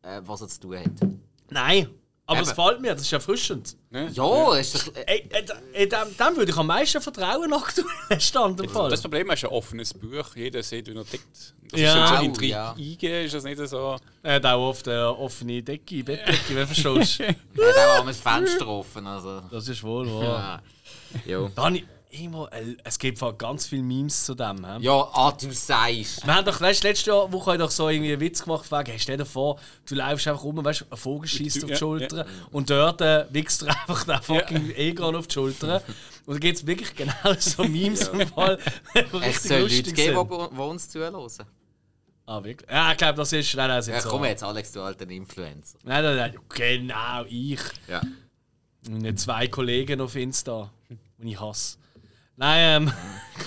[SPEAKER 3] äh, was er zu tun hat.
[SPEAKER 1] Nein, aber es
[SPEAKER 3] Eben.
[SPEAKER 1] gefällt mir, das ist erfrischend.
[SPEAKER 3] Ja, ist doch, äh,
[SPEAKER 1] Ey, äh, äh, dem, dem würde ich am meisten vertrauen aktuell *laughs* Stand im Fall.
[SPEAKER 2] Das Problem ist ein offenes Buch, jeder sieht, wie er tickt. Das
[SPEAKER 1] Ja.
[SPEAKER 2] ist
[SPEAKER 3] Au,
[SPEAKER 2] so Intrige,
[SPEAKER 3] ja.
[SPEAKER 2] ist das nicht so.
[SPEAKER 1] Er hat auch oft eine offene Decke, Bettdecke, wenn du verstehst. *laughs*
[SPEAKER 3] er hat auch das Fenster offen. Also.
[SPEAKER 1] Das ist wohl wahr.
[SPEAKER 3] Ja. Ja.
[SPEAKER 1] Ich irgendwo, äh, es gibt voll ganz viele Memes zu dem. He?
[SPEAKER 3] ja, ah, du sagst.
[SPEAKER 1] Wir haben doch, weißt, letztes Jahr Woche habe ich doch so irgendwie einen Witz gemacht, wegen, hey, stell dir vor, du läufst einfach rum, weißt, ein Vogel schießt auf die
[SPEAKER 2] Ja,
[SPEAKER 1] Schulter und dort äh, wichst du *laughs* einfach den fucking Egon auf die Schulter. Und da gibt es wirklich genau *laughs* so Memes im Fall. die
[SPEAKER 3] Es
[SPEAKER 1] richtig
[SPEAKER 3] soll Leute
[SPEAKER 1] lustig
[SPEAKER 3] geben, die, uns zuhören.
[SPEAKER 1] Ah, wirklich? Ja, ich glaube, das ist. Nein, nein, das
[SPEAKER 3] Ja,
[SPEAKER 1] ist
[SPEAKER 3] komm
[SPEAKER 1] so.
[SPEAKER 3] jetzt, Alex, du alter Influencer.
[SPEAKER 1] Nein, nein, nein, genau, ich.
[SPEAKER 3] Ja.
[SPEAKER 1] Meine zwei Kollegen auf Insta, die ich hasse. Nein, ähm.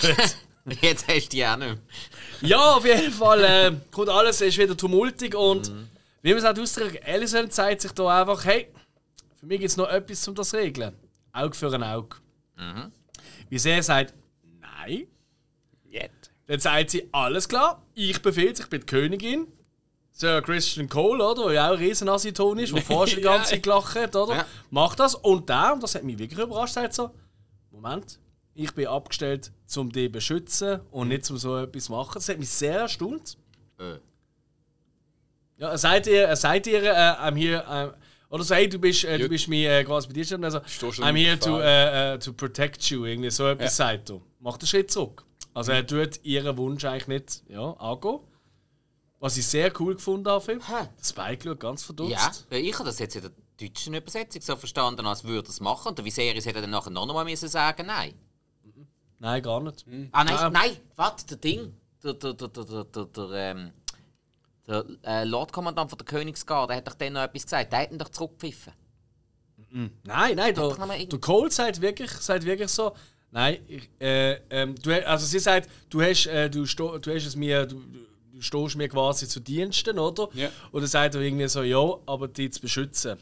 [SPEAKER 1] *laughs* gut.
[SPEAKER 3] Jetzt hast du die auch nicht.
[SPEAKER 1] Ja, auf jeden Fall äh, kommt alles, ist wieder tumultig und wie man es auch ausdrückt, Alison zeigt sich da einfach, hey, für mich gibt es noch etwas, um das zu regeln. Auge für ein Auge. Wie sehr sagt, nein.
[SPEAKER 2] Yet.
[SPEAKER 1] Dann sagt sie, alles klar, ich befehle ich bin die Königin. Sir Christian Cole, oder? Der ja auch ein riesen Asiton ist, der *laughs* vorher schon die ganze Zeit gelacht hat, oder?
[SPEAKER 3] Ja.
[SPEAKER 1] Macht das. Und der, und das hat mich wirklich überrascht, sagt so: Moment, ich bin abgestellt, um dich zu beschützen und nicht um so etwas zu machen. Das hat mich sehr erstaunt.
[SPEAKER 3] Äh.
[SPEAKER 1] Ja, sagt ihr, sagt ihr, äh, I'm here, äh, oder so, hey, du bist, äh, du
[SPEAKER 2] Ja.
[SPEAKER 1] bist mir äh, quasi bei dir stehen. Also, I'm here to, äh, äh, to protect you. Irgendwie so etwas sagt er. Macht einen Schritt zurück. Also er tut ihren Wunsch eigentlich nicht ja, angehen. Was ich sehr cool gefunden habe. Spike schaut ganz verdutzt.
[SPEAKER 3] Ja, ich habe das jetzt in der deutschen Übersetzung so verstanden, als würde er es machen. Und der Viserys hätte dann nachher noch einmal müssen sagen, nein.
[SPEAKER 1] Nein, gar nicht.
[SPEAKER 3] Ah, nein, nein, warte, der Ding. Der, der, der, der, der, der, der, ähm, der äh, Lordkommandant von der Königsgarde hat doch dann noch etwas gesagt. Der hat ihn doch zurückgepfiffen.
[SPEAKER 1] Nein, nein,
[SPEAKER 3] doch
[SPEAKER 1] der,
[SPEAKER 3] irgend-
[SPEAKER 1] der Cole sagt wirklich, sagt wirklich so, nein, ich, äh, ähm, du, also sie sagt, du hast, äh, du, sto, du hast es mir, du, du stehst mir quasi zu Diensten, oder?
[SPEAKER 2] Ja.
[SPEAKER 1] Und er sagt er irgendwie so, ja, aber die zu beschützen.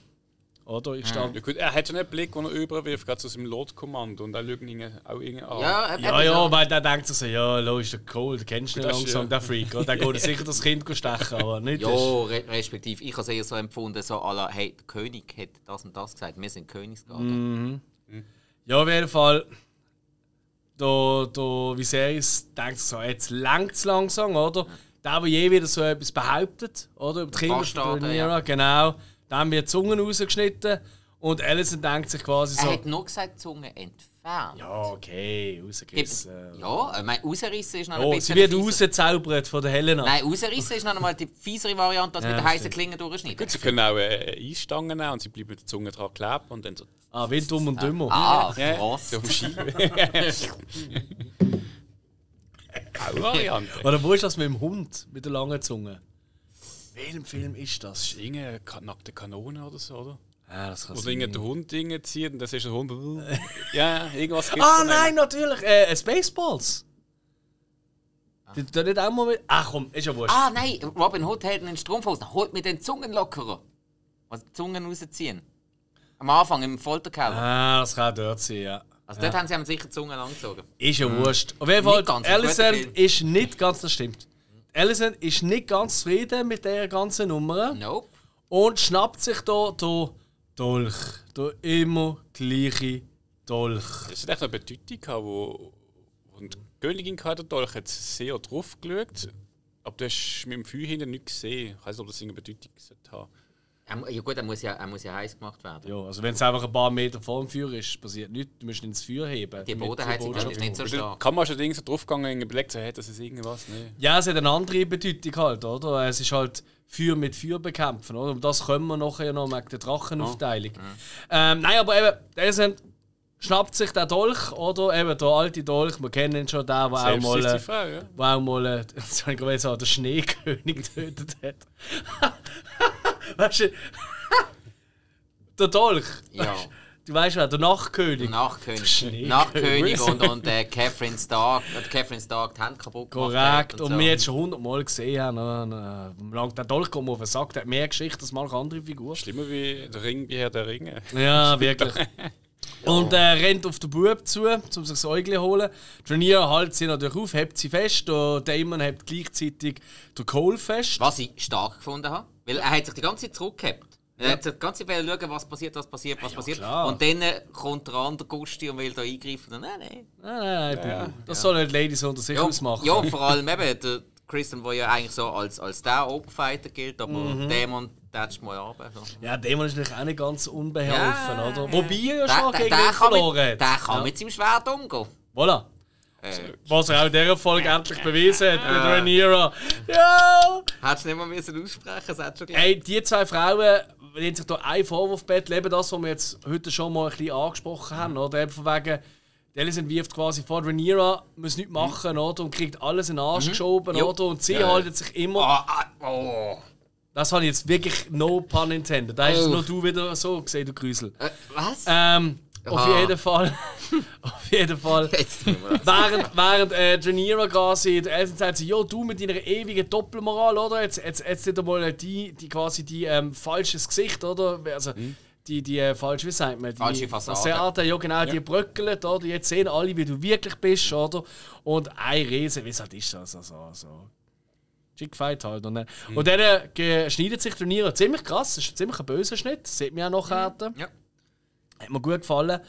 [SPEAKER 1] Oder? Ich stand.
[SPEAKER 2] Ja, gut, er hat schon einen Blick, den er überwirft, gerade zu seinem Lordkommando. Und er schaut ihn auch irgendwie an.
[SPEAKER 3] Ja, er-
[SPEAKER 1] Ja,
[SPEAKER 3] er-
[SPEAKER 1] ja, weil der denkt sich so, ja, lo ist der Cole, den kennst du nicht langsam,
[SPEAKER 2] ja-
[SPEAKER 1] der Freak. Oder? Der *laughs* geht sicher das Kind stechen, aber nicht
[SPEAKER 3] Ja, re respektive, ich habe es eher so empfunden, so à la, hey, der König hat das und das gesagt, wir sind Königsgarde.
[SPEAKER 1] Mhm. Ja, auf jeden Fall. Der, der Viserys denkt so, jetzt längt es langsam, oder? der, der je wieder so etwas behauptet, oder? Über die Kinder von Rhaenyra, genau. Dann wird die Zungen rausgeschnitten und Alison denkt sich quasi so...
[SPEAKER 3] Er hat nur gesagt, die Zunge entfernt.
[SPEAKER 1] ja, okay, rausgerissen.
[SPEAKER 3] Ja, ich meine, rausrissen ist noch ein
[SPEAKER 1] Oh,
[SPEAKER 3] bisschen
[SPEAKER 1] sie wird rausgezaubert von der Helena.
[SPEAKER 3] Nein, rausrissen ist noch einmal die fiesere Variante, als
[SPEAKER 1] Ja,
[SPEAKER 3] mit der heißen Klinge durchschneiden.
[SPEAKER 2] Sie können auch äh, Einstangen nehmen und sie bleiben die Zunge dran kleben und dann so.
[SPEAKER 1] Ah, wie dumm und dümmer.
[SPEAKER 3] Ah,
[SPEAKER 2] Ja,
[SPEAKER 3] Frost. *laughs*
[SPEAKER 2] auch Variante.
[SPEAKER 1] Oder wo ist das mit dem Hund, mit der langen Zunge? Welchem Film ist das?
[SPEAKER 2] Irgendeine ka- nackte Kanone oder so, oder?
[SPEAKER 1] Ja, das kann
[SPEAKER 2] Oder irgendein Hund Dinge zieht und das ist ein Hund. *laughs* ja, irgendwas gibt
[SPEAKER 1] Ah, nein, natürlich. Äh, äh, Spaceballs. Die tun nicht auch mal mit. Ach komm, ist ja wurscht.
[SPEAKER 3] Ah, nein, Robin Hood hält einen Strumpfhosen. Holt mir den Zungenlockerer. Also die Zungen rausziehen. Am Anfang im Folterkeller.
[SPEAKER 1] Ah, das kann dort sein, ja.
[SPEAKER 3] Also dort haben sie sicher die Zunge langgezogen.
[SPEAKER 1] Ist ja wurscht. Auf jeden Fall,
[SPEAKER 3] Nicht ganz, ein Film.
[SPEAKER 1] ist nicht ganz, das stimmt. Alison ist nicht ganz zufrieden mit der ganzen Nummer
[SPEAKER 3] Nope.
[SPEAKER 1] und schnappt sich da den Dolch. Der immer gleiche Dolch.
[SPEAKER 2] Das hat echt eine Bedeutung gehabt, wo, wo die Königin hatte, der Dolch hat sehr drauf geschaut, aber du hast mit dem Feuer hinten nicht gesehen. Ich weiß nicht, ob das irgendeine Bedeutung
[SPEAKER 3] mu- Ja gut, er muss ja, er muss ja heiß gemacht werden.
[SPEAKER 1] Ja, also wenn es einfach ein paar Meter vor dem Feuer ist, passiert nichts. Du musst ihn ins Feuer heben.
[SPEAKER 3] Die Bodenheizung ist nicht so
[SPEAKER 2] dann
[SPEAKER 3] stark.
[SPEAKER 2] kann man schon Dinge so draufgegangen und überlegt, so, hey, das ist irgendwas. Nee.
[SPEAKER 1] Ja, es hat eine andere Bedeutung halt, oder? Es ist halt Feuer mit Feuer bekämpfen, oder? Und das können wir nachher noch wegen der Drachenaufteilung. Ähm, nein, aber eben, der sind, schnappt sich der Dolch, oder? Eben der alte Dolch, wir kennen ihn schon, der, der auch mal,
[SPEAKER 2] Frau, ja.
[SPEAKER 1] wo auch mal, *laughs* ich sagen, den Schneekönig *laughs* getötet hat. Weißt du, *laughs* der Dolch.
[SPEAKER 3] Ja.
[SPEAKER 1] Du weißt wer, der Nachtkönig.
[SPEAKER 3] Nachkönig.
[SPEAKER 1] Schneekönig.
[SPEAKER 3] Nachkönig und, *laughs* und äh, Catherine Stark. Oder Catherine Stark die Hände kaputt gemacht hat
[SPEAKER 1] Korrekt. Und,
[SPEAKER 3] so.
[SPEAKER 1] wir jetzt schon hundertmal gesehen haben, äh, wie lange der Dolch kommt auf den Sack, der hat mehr Geschichte als manche andere Figur.
[SPEAKER 2] Schlimmer wie der Ring bei Herr der Ringe.
[SPEAKER 1] Ja, *laughs* wirklich. Und äh, rennt auf den Bub zu, um sich das Äugli zu holen. Trainier hält sie natürlich auf, hebt sie fest. Und Damon hebt gleichzeitig den Cole fest.
[SPEAKER 3] Was ich stark gefunden habe. Weil er hat sich die ganze Zeit zurückgehabt. Er hat sich die ganze Zeit schauen, was passiert, was passiert, was passiert.
[SPEAKER 1] klar.
[SPEAKER 3] Und dann äh, kommt der andere Gusti und will da eingreifen. Nein, nein.
[SPEAKER 1] Nein, nein. Das sollen die Ladies unter sich
[SPEAKER 3] Ja,
[SPEAKER 1] ausmachen.
[SPEAKER 3] ja, vor allem eben der Christian, der ja eigentlich so als, als der Oberfighter gilt, aber
[SPEAKER 1] Mhm.
[SPEAKER 3] Dämon tätscht mal ab. So.
[SPEAKER 1] Ja, Damon ist natürlich auch nicht ganz unbeholfen,
[SPEAKER 3] Ja,
[SPEAKER 1] oder?
[SPEAKER 3] ja.
[SPEAKER 1] Wobei er ja schon
[SPEAKER 3] der,
[SPEAKER 1] gegen
[SPEAKER 3] der,
[SPEAKER 1] ihn verloren
[SPEAKER 3] mit,
[SPEAKER 1] hat.
[SPEAKER 3] der kann
[SPEAKER 1] ja.
[SPEAKER 3] mit seinem Schwert umgehen.
[SPEAKER 1] Voilà.
[SPEAKER 3] Äh,
[SPEAKER 1] Was er auch in dieser Folge endlich bewiesen hat mit Rhaenyra. Ja!
[SPEAKER 3] Hättest du nicht mal müssen aussprechen es hat schon gleich.
[SPEAKER 1] Hey, die zwei Frauen, die haben sich da einen Vorwurf betteln, eben das, was wir jetzt heute schon mal ein bisschen angesprochen haben, oder? Eben von wegen, die Alison wirft quasi vor, Rhaenyra muss nichts machen, oder? Und kriegt alles in den Arsch geschoben,
[SPEAKER 3] Jo.
[SPEAKER 1] oder? Und sie
[SPEAKER 2] Ja.
[SPEAKER 1] haltet sich immer...
[SPEAKER 3] Ah, ah, oh.
[SPEAKER 1] Das habe ich jetzt wirklich no pun intended. Da hast
[SPEAKER 3] Oh.
[SPEAKER 1] nur du wieder so gesehen, du Grüsel.
[SPEAKER 3] Äh, was?
[SPEAKER 1] Ähm, auf
[SPEAKER 3] Aha.
[SPEAKER 1] jeden Fall... *laughs* auf jeden Fall... Während während äh, Rhaenyra quasi, der Eltern sagt sie, jo, du mit deiner ewigen Doppelmoral, oder? Jetzt, jetzt, jetzt nicht einmal die, die quasi die ähm, falsches Gesicht, oder? Also, die, die äh, falsche, wie sagt man? Die
[SPEAKER 3] Falsche Fassade.
[SPEAKER 1] ja genau, die bröckelt, oder? Jetzt sehen alle, wie du wirklich bist, oder? Und ein Riese, wie es halt ist, so, so, so, so. Chickfight halt. Und dann, und dann äh, schneidet sich Rhaenyra ziemlich krass, das ist ein ziemlich ein böser Schnitt, das sieht man ja nachher.
[SPEAKER 3] Ja.
[SPEAKER 1] Hat mir gut gefallen.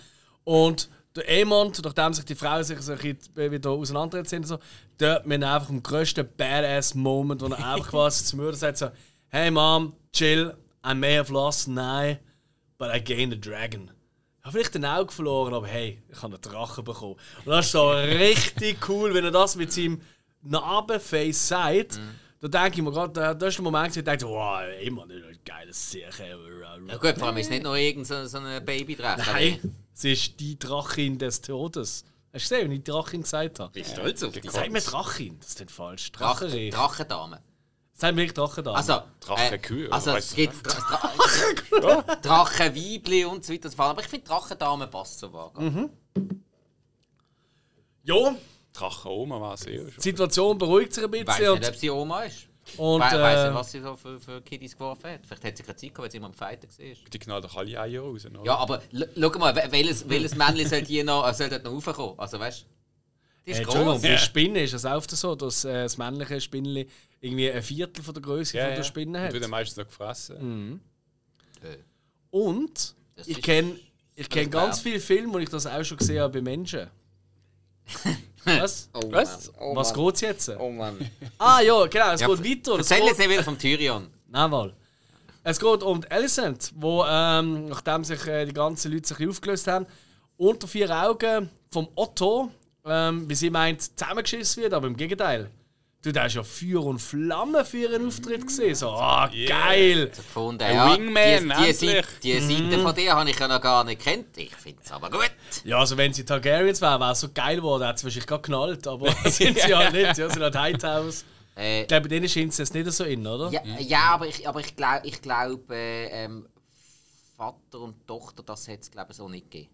[SPEAKER 1] Und der Emond, nachdem sich die Frauen sich so ein bisschen wieder auseinandergesetzt sind, so, dort mit einfach dem grössten Badass-Moment, wo er *laughs* einfach quasi zu mir sagt: so, Hey Mom, chill, I may have lost an eye, but I gained a dragon. Ich habe vielleicht ein Auge verloren, aber hey, ich habe einen Drachen bekommen. Und das ist so richtig cool, wenn er das mit seinem Narbenface sagt. Da denke ich mir gerade, da- das ist der Moment, wo ich denke, wow, immer ein geiles Sicher.
[SPEAKER 3] ja gut, vor allem ist es nicht nur irgendein so, so ein Babydrache.
[SPEAKER 1] Nein, sie ist die Drachin des Todes. Hast du gesehen, wie ich Drachin gesagt habe?
[SPEAKER 3] Ich bin stolz auf dich.
[SPEAKER 1] Sag mir Drachin, das ist nicht falsch. Drachenreich.
[SPEAKER 3] Drachendame.
[SPEAKER 1] Sag mir wirklich Drachendame.
[SPEAKER 3] Also,
[SPEAKER 2] Drachenkühe,
[SPEAKER 3] Äh, also es gibt Dra Dra Drachenweibli und so weiter. Aber ich finde Drachendame passt so wahr.
[SPEAKER 1] Mhm. ja,
[SPEAKER 2] Drache Oma war eher
[SPEAKER 1] die
[SPEAKER 2] schon.
[SPEAKER 1] Situation beruhigt sich ein
[SPEAKER 3] Ich weiß
[SPEAKER 1] bisschen.
[SPEAKER 3] nicht, ob sie Oma ist.
[SPEAKER 1] Und,
[SPEAKER 3] weiß
[SPEAKER 1] äh,
[SPEAKER 3] nicht, was sie so für, für Kiddies geworfen hat. Vielleicht hat sie keine Zeit gehabt, weil sie immer am Fighten war.
[SPEAKER 2] Die knallen doch alle Eier raus. Oder?
[SPEAKER 3] Ja, aber schau mal, wel- welches, welches Männchen soll, die noch, äh, soll dort noch raufkommen? Also weißt du? Die
[SPEAKER 1] äh,
[SPEAKER 3] ist
[SPEAKER 1] Entschuldigung,
[SPEAKER 3] groß.
[SPEAKER 1] bei
[SPEAKER 2] Ja.
[SPEAKER 1] der Spinne ist es oft so, dass äh, das männliche Spinnli irgendwie ein Viertel von der Größe
[SPEAKER 2] ja,
[SPEAKER 1] von
[SPEAKER 2] ja.
[SPEAKER 1] der Spinne hat.
[SPEAKER 2] Und wird meistens noch gefressen.
[SPEAKER 3] Äh,
[SPEAKER 1] Und
[SPEAKER 3] Das
[SPEAKER 1] ich kenne ich kenn ganz viele Filme, wo ich das auch schon gesehen habe bei Menschen. *laughs* Was?
[SPEAKER 3] Oh
[SPEAKER 2] Was?
[SPEAKER 3] Mann, oh
[SPEAKER 1] Was
[SPEAKER 3] Mann.
[SPEAKER 1] geht's jetzt?
[SPEAKER 3] Oh Mann.
[SPEAKER 1] Ah ja, genau, es
[SPEAKER 3] Ja,
[SPEAKER 1] geht weiter. Es
[SPEAKER 3] Erzähl
[SPEAKER 1] geht-
[SPEAKER 3] jetzt nicht wieder vom Tyrion.
[SPEAKER 1] Nein, mal. Es geht um die Alicent, wo, ähm, nachdem sich äh, die ganzen Leute sich ein bisschen aufgelöst haben, unter vier Augen vom Otto, ähm, wie sie meint, zusammengeschissen wird, aber im Gegenteil. Du, der ist ja Feuer und Flamme für ihren Auftritt gesehen. So, ah, geil!
[SPEAKER 3] Gefunden,
[SPEAKER 2] Ein
[SPEAKER 3] ja.
[SPEAKER 2] Wingman,
[SPEAKER 3] die, die. Seite, die
[SPEAKER 1] Mhm.
[SPEAKER 3] Seite von dir habe ich ja noch gar nicht kennt. Ich finde es aber gut.
[SPEAKER 1] Ja, also wenn sie Targaryens wären, wäre es so geil geworden, hätte sie wahrscheinlich gerade geknallt, aber *laughs* sind sie halt nicht. Ja, sie sind halt Hightows.
[SPEAKER 3] Äh,
[SPEAKER 1] Ich glaube, bei denen scheint es jetzt nicht so in, oder?
[SPEAKER 3] ja, ja, aber ich, aber ich glaube, ich glaub, äh, ähm, Vater und Tochter, das hätte es glaube ich so nicht gegeben.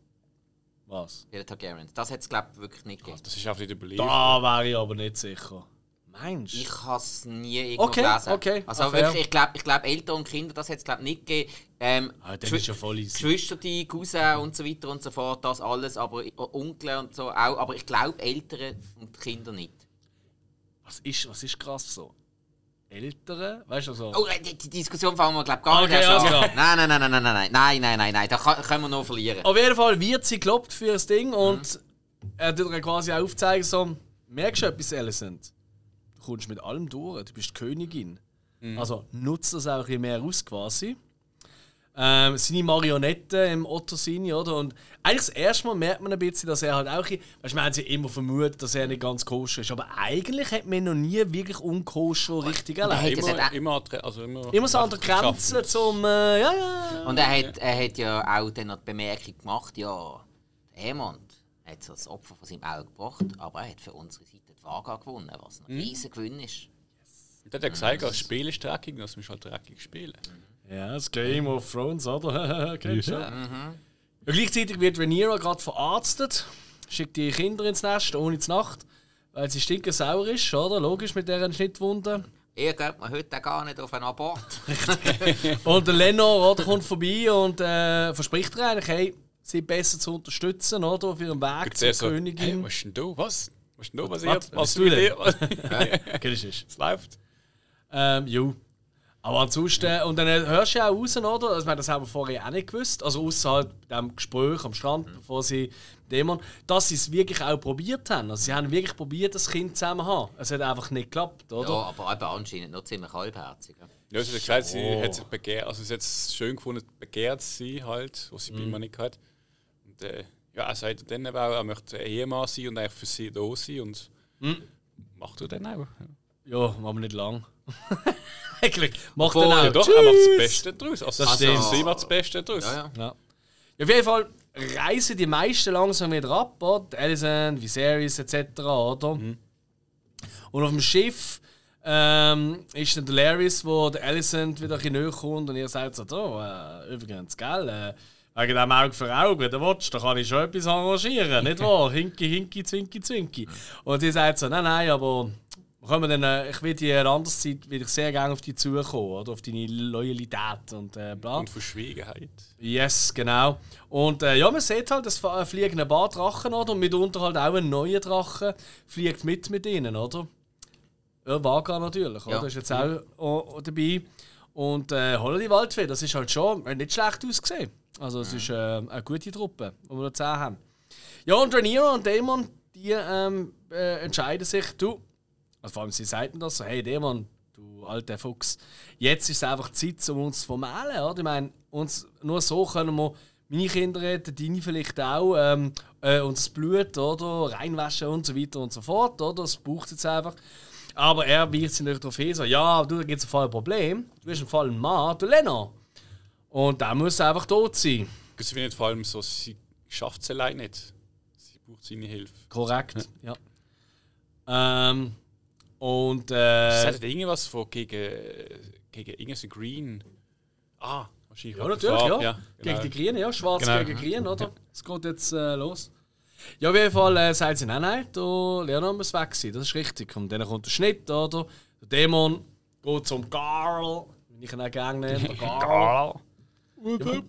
[SPEAKER 1] Was?
[SPEAKER 3] Bei den Targaryens. Das hätte es glaube ich wirklich nicht gegeben.
[SPEAKER 2] Das ist einfach nicht überliefert.
[SPEAKER 1] Da wäre ich aber nicht sicher. Meinst du?
[SPEAKER 3] Ich habe es nie irgendwo
[SPEAKER 1] Okay,
[SPEAKER 3] gelesen.
[SPEAKER 1] okay,
[SPEAKER 3] Also
[SPEAKER 1] ah,
[SPEAKER 3] wirklich, ich glaube, ich glaub, Eltern und Kinder, das hätte es nicht gegeben. Ähm,
[SPEAKER 1] Ah,
[SPEAKER 3] Geschwi-
[SPEAKER 1] ist ja voll easy.
[SPEAKER 3] Geschwister, die Cousin und so weiter und so fort, das alles, aber Onkel und so auch. Aber ich glaube, Eltern und Kinder nicht.
[SPEAKER 1] Was ist, was ist krass so? Ältere? Weißt du so?
[SPEAKER 3] Oh, äh, die, die Diskussion fangen wir, glaube gar
[SPEAKER 1] Okay,
[SPEAKER 3] nicht an.
[SPEAKER 1] klar.
[SPEAKER 3] Nein, nein, nein, nein, nein, nein, nein, nein, nein, nein, da können wir noch verlieren.
[SPEAKER 1] Auf jeden Fall wird sie gelobt für das Ding und er tut ihr quasi aufzeigen, so, merkst du etwas, Alicent? Du kommst mit allem durch, du bist die Königin. Also nutzt das auch ein bisschen mehr aus quasi. Ähm, seine Marionette im Otto Sini, oder? Und eigentlich das erste Mal merkt man ein bisschen, dass er halt auch. Weißt du, man hat sie immer vermutet, dass er nicht ganz koscher ist. Aber eigentlich hat man noch nie wirklich unkoscher richtig erlebt.
[SPEAKER 2] Immer, immer, also immer,
[SPEAKER 1] Immer so an der Grenze zum. Äh, ja, ja.
[SPEAKER 3] Und er hat, er hat ja auch dann noch die Bemerkung gemacht, ja, der Hemond hat so das Opfer von seinem Auge gebracht, aber er hat für unsere Seite Waage gewonnen, was ein riesen Gewinn ist.
[SPEAKER 2] Und dann hat er gesagt, das Spiel ist dreckig, das musst du halt dreckig spielen.
[SPEAKER 1] Ja, das Game of Thrones, oder? *laughs* Kennst du? Ja. Gleichzeitig wird Rhaenyra gerade verarztet, schickt die Kinder ins Nest ohne zur Nacht, weil sie stinkesauer ist, oder? Logisch mit deren Schnittwunde.
[SPEAKER 3] Ihr geht mir heute gar nicht auf einen Abort. *laughs*
[SPEAKER 1] Und der Lenor oder, kommt vorbei und äh, verspricht ihr eigentlich, hey, sie besser zu unterstützen, oder? Auf ihrem Weg zur
[SPEAKER 2] so, hey,
[SPEAKER 1] Königin.
[SPEAKER 2] was ist denn du? Was? Was ist denn du passiert?
[SPEAKER 1] Was du
[SPEAKER 2] mit dir? Was
[SPEAKER 1] Kennst du das?
[SPEAKER 2] was läuft?
[SPEAKER 1] Ähm, jo. Aber ansonsten, und dann hörst du ja auch raus, oder? Also, ich meine, das haben wir vorher auch nicht gewusst. Also, außerhalb dem Gespräch am Strand, bevor sie Dämon, dass sie es wirklich auch probiert haben. Also, sie haben wirklich probiert, das Kind zusammen zu haben. Es hat einfach nicht geklappt, oder?
[SPEAKER 3] Ja, aber eben anscheinend noch ziemlich halbherzig. ja.
[SPEAKER 2] Sie hat gesagt, sie hat sich begehrt, also sie hat es schön gefunden, begehrt sie halt, was sie bei mir nicht hat. Und äh, ja, er sagt dann eben auch, er möchte Ehemann sein und eigentlich für sie da sein und macht er dann auch.
[SPEAKER 1] Ja, aber nicht lang. *laughs* Eigentlich. Macht
[SPEAKER 3] Obwohl,
[SPEAKER 1] dann auch.
[SPEAKER 2] Ja, doch,
[SPEAKER 1] Tschüss.
[SPEAKER 2] er macht das Beste daraus. Also,
[SPEAKER 1] Das
[SPEAKER 2] stimmt. Sie macht das Beste daraus.
[SPEAKER 3] Ja, ja.
[SPEAKER 1] Ja. Auf jeden Fall reisen die meisten langsam wieder ab, oder? Alicent, Viserys etc., oder? Und auf dem Schiff ähm, ist dann der Larys, wo der Alicent wieder ein bisschen näher kommt und ihr sagt so, oh, äh, übrigens, gell, äh, wegen dem Auge für Auge, der willst, da kann ich schon etwas arrangieren, nicht wahr? *laughs* Hinki, hinki, zwinki, zwinki. Und sie sagt so, nein, nein, aber können wir dann, äh, ich will die eine andere Zeit will ich sehr gerne auf dich zukommen, oder? Auf deine Loyalität und äh, bla.
[SPEAKER 2] Und Verschwiegenheit.
[SPEAKER 1] Yes, genau. Und äh, ja, man sieht halt, es fa- fliegen ein paar Drachen, oder? Und mitunter halt auch ein neuer Drache fliegt mit mit ihnen, oder? Ja, Vaga natürlich,
[SPEAKER 3] Ja.
[SPEAKER 1] oder? Ist jetzt auch o- o dabei. Und äh, Holla die Waldfee, das ist halt schon äh, nicht schlecht ausgesehen. Also, es ist äh, eine gute Truppe, die wir da zusammen haben. Ja, und Rhaenyra und Daemon, die ähm, äh, entscheiden sich, du, also vor allem sie sagten das so, hey Daemon, du alter Fuchs, jetzt ist es einfach Zeit, um uns zu vermählen, oder? Ich meine, uns, nur so können wir meine Kinder retten, deine vielleicht auch, ähm, äh, unser Blut, oder? Reinwaschen und so weiter und so fort, oder? Das braucht jetzt einfach. Aber er wirft sich nicht darauf hin, so, ja, du, da gibt es ein ein Problem, du bist im Fall ein Mann, du Lena. Und der muss einfach tot sein.
[SPEAKER 2] Sie findet vor allem so, sie schafft es allein nicht. Sie braucht seine Hilfe.
[SPEAKER 1] Korrekt, ja. Ähm, und
[SPEAKER 2] Sie
[SPEAKER 1] äh,
[SPEAKER 2] sagt irgendwas von gegen, gegen irgendeinen Green. Ah, wahrscheinlich.
[SPEAKER 1] ja, natürlich,
[SPEAKER 2] Farbe,
[SPEAKER 1] ja.
[SPEAKER 2] genau.
[SPEAKER 1] Gegen die Grünen, ja. Schwarz
[SPEAKER 2] Genau.
[SPEAKER 1] gegen Grün, oder? Es geht jetzt äh, los. Ja, auf jeden Fall äh, sagt sie, nein, nein, der Leonard muss weg sein, das ist richtig. Und dann kommt der Schnitt, oder? Der Dämon geht zum Garl, wie ich ihn auch gerne nenne, der *laughs* Garl. Ja, der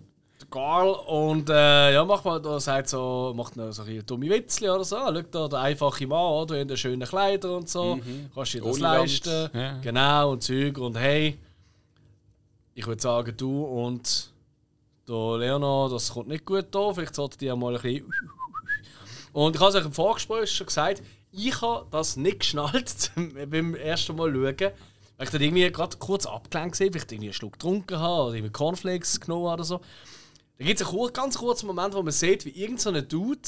[SPEAKER 1] Garl und äh, ja, macht mal, da sagt so, macht noch so ein dumme Witzli oder so. Schau da, der einfache Mann, oder? In den schönen Kleidern und so. Kannst du dir das
[SPEAKER 2] Ohne
[SPEAKER 1] leisten.
[SPEAKER 2] Ja.
[SPEAKER 1] Genau, und Zeug. Und hey, ich würde sagen, du und der Leonard, das kommt nicht gut da. Vielleicht solltet ihr mal ein bisschen. *laughs* Und ich habe es euch im Vorgespräch schon gesagt, ich habe das nicht geschnallt *laughs* beim ersten Mal schauen. Weil ich dann irgendwie gerade kurz abgelenkt gesehen, weil ich irgendwie einen Schluck getrunken habe oder irgendwie Cornflakes genommen habe oder so. Da gibt es einen ganz kurzen Moment, wo man sieht, wie irgendein so Dude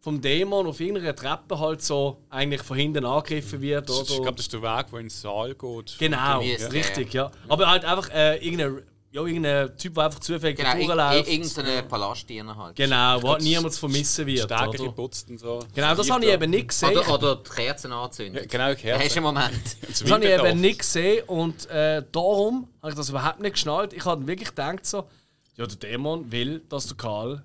[SPEAKER 1] vom Dämon auf irgendeiner Treppe halt so eigentlich von hinten angegriffen wird.
[SPEAKER 2] Das ist- Ich
[SPEAKER 1] Oder?
[SPEAKER 2] glaube, das ist der Weg, der in den Saal geht.
[SPEAKER 1] Genau,
[SPEAKER 3] der?
[SPEAKER 1] richtig, ja. Aber halt einfach äh, irgendein, ja, irgendein Typ, der einfach zufällig
[SPEAKER 3] Genau,
[SPEAKER 1] genau, durchläuft.
[SPEAKER 3] ir- irgendein Palastdiener halt.
[SPEAKER 1] Genau, wo niemand vermissen wird.
[SPEAKER 2] Stärker geputzt und so.
[SPEAKER 1] Genau, das habe ich eben nicht gesehen.
[SPEAKER 3] Oder, oder die Kerzen anzünden.
[SPEAKER 2] Ja, genau,
[SPEAKER 3] Da hast du
[SPEAKER 2] Kerzen.
[SPEAKER 3] einen Moment. *laughs*
[SPEAKER 1] Das habe ich eben nicht gesehen und äh, darum habe ich das überhaupt nicht geschnallt. Ich habe wirklich gedacht so, ja, der Dämon will, dass der Karl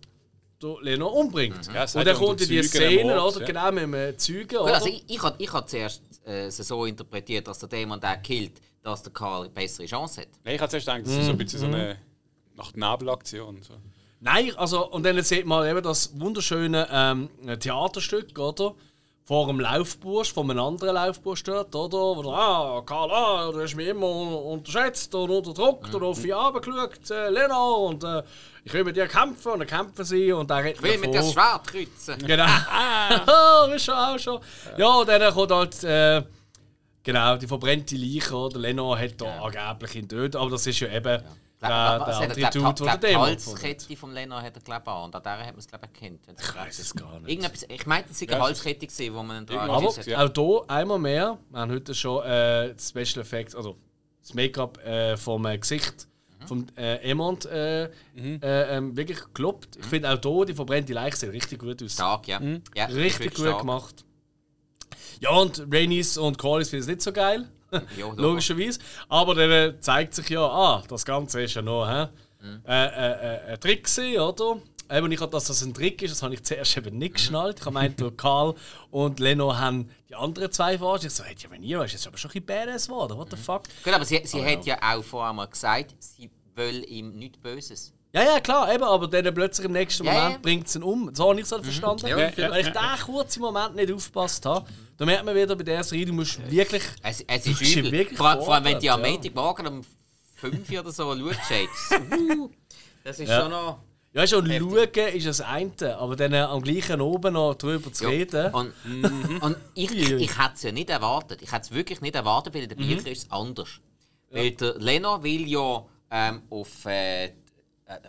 [SPEAKER 1] den Leno umbringt.
[SPEAKER 2] Ja, es
[SPEAKER 1] und dann
[SPEAKER 2] ja
[SPEAKER 1] kommt in die Szene, oder?
[SPEAKER 2] ja.
[SPEAKER 1] Genau, mit einem Zeugen, oder?
[SPEAKER 3] also ich, ich habe ich hab zuerst äh, es so interpretiert, dass der Dämon den killt, dass der Karl eine bessere Chance hat.
[SPEAKER 2] Nein, ich habe zuerst gedacht, das ist so ein bisschen so eine Nacht-Nebel-Aktion. So.
[SPEAKER 1] Nein, also, und dann sieht man eben das wunderschöne ähm, Theaterstück, oder? Vor einem Laufbursch, von einem anderen Laufbursch dort, oder? Wo der, ah, Karl, ah, du hast mich immer unterschätzt und unterdrückt und auf mich runtergeschaut, äh, Lena, und äh, ich will mit dir kämpfen, und dann kämpfen sie, und dann redet
[SPEAKER 3] Ich will mit dem Schwert kreuzen.
[SPEAKER 1] Genau. *laughs* *laughs* Ah, wir schon auch schon. Ja, und dann kommt halt, äh, genau, die verbrannte Leiche, oder? Leno hat da angeblich ihn tötet, aber das ist ja eben der, der
[SPEAKER 3] er,
[SPEAKER 1] andere
[SPEAKER 3] glaub,
[SPEAKER 1] Dude, der
[SPEAKER 3] die
[SPEAKER 1] hat.
[SPEAKER 3] Halskette vom Lena hat er glaub an. Und an der hat man es glaub erkannt.
[SPEAKER 1] Ich weiß es gar nicht.
[SPEAKER 3] Irgendetwas, ich meinte, es
[SPEAKER 2] Ja,
[SPEAKER 3] eine Halskette gewesen, wo man dran
[SPEAKER 1] Aber.
[SPEAKER 2] Ja.
[SPEAKER 1] auch hier einmal mehr, wir haben heute schon äh, das Special Effects, also das Make-up äh, vom äh, Gesicht vom äh, Emond äh, äh, ähm, wirklich gelobt. Ich finde auch hier die verbrannte Leiche sieht richtig gut aus.
[SPEAKER 3] Stark, ja. ja
[SPEAKER 1] Richtig gut
[SPEAKER 3] stark.
[SPEAKER 1] gemacht. Ja, und Rainis und Corlys finden es nicht so geil.
[SPEAKER 3] Ja, logisch.
[SPEAKER 1] Logischerweise. Aber dann äh, zeigt sich ja, ah, das Ganze ist ja noch hä?
[SPEAKER 3] Mhm.
[SPEAKER 1] Äh, äh, äh, ein Trick gewesen, oder? Eben, ich hab, dass das ein Trick ist, das habe ich zuerst eben
[SPEAKER 3] Mhm.
[SPEAKER 1] nicht geschnallt. Ich habe meint, der *laughs* Karl und Leno haben die anderen zwei verarscht. Ich so, hey, ja, wenn ihr ist jetzt aber schon ein bisschen badass geworden, what the fuck?
[SPEAKER 3] Gut, aber sie, sie
[SPEAKER 1] Ah,
[SPEAKER 3] hat ja auch vorher mal gesagt, sie will ihm nichts Böses.
[SPEAKER 1] Ja, ja, klar, eben, aber dann plötzlich im nächsten
[SPEAKER 3] Ja,
[SPEAKER 1] Moment
[SPEAKER 3] ja.
[SPEAKER 1] bringt sie ihn um. So habe ich es halt verstanden.
[SPEAKER 3] Ja,
[SPEAKER 1] Weil ich diesen kurzen Moment nicht aufgepasst habe. Da merkt man wieder bei der Serie, du musst wirklich.
[SPEAKER 3] Es, es ist übel.
[SPEAKER 1] wirklich
[SPEAKER 3] Vor, vor allem, wenn du am Montagmorgen um 5 Uhr oder so schaust. *laughs* Uh, das ist
[SPEAKER 1] Ja.
[SPEAKER 3] schon noch...
[SPEAKER 1] Ja, schon schauen ist das eine, aber dann äh, am gleichen oben noch drüber zu
[SPEAKER 3] Ja.
[SPEAKER 1] reden.
[SPEAKER 3] Und, und ich, ich, ich hätte es ja nicht erwartet. Ich hätte es wirklich nicht erwartet, weil in den Büchern ist es anders. Weil der Lena will ja ähm, auf, äh, äh,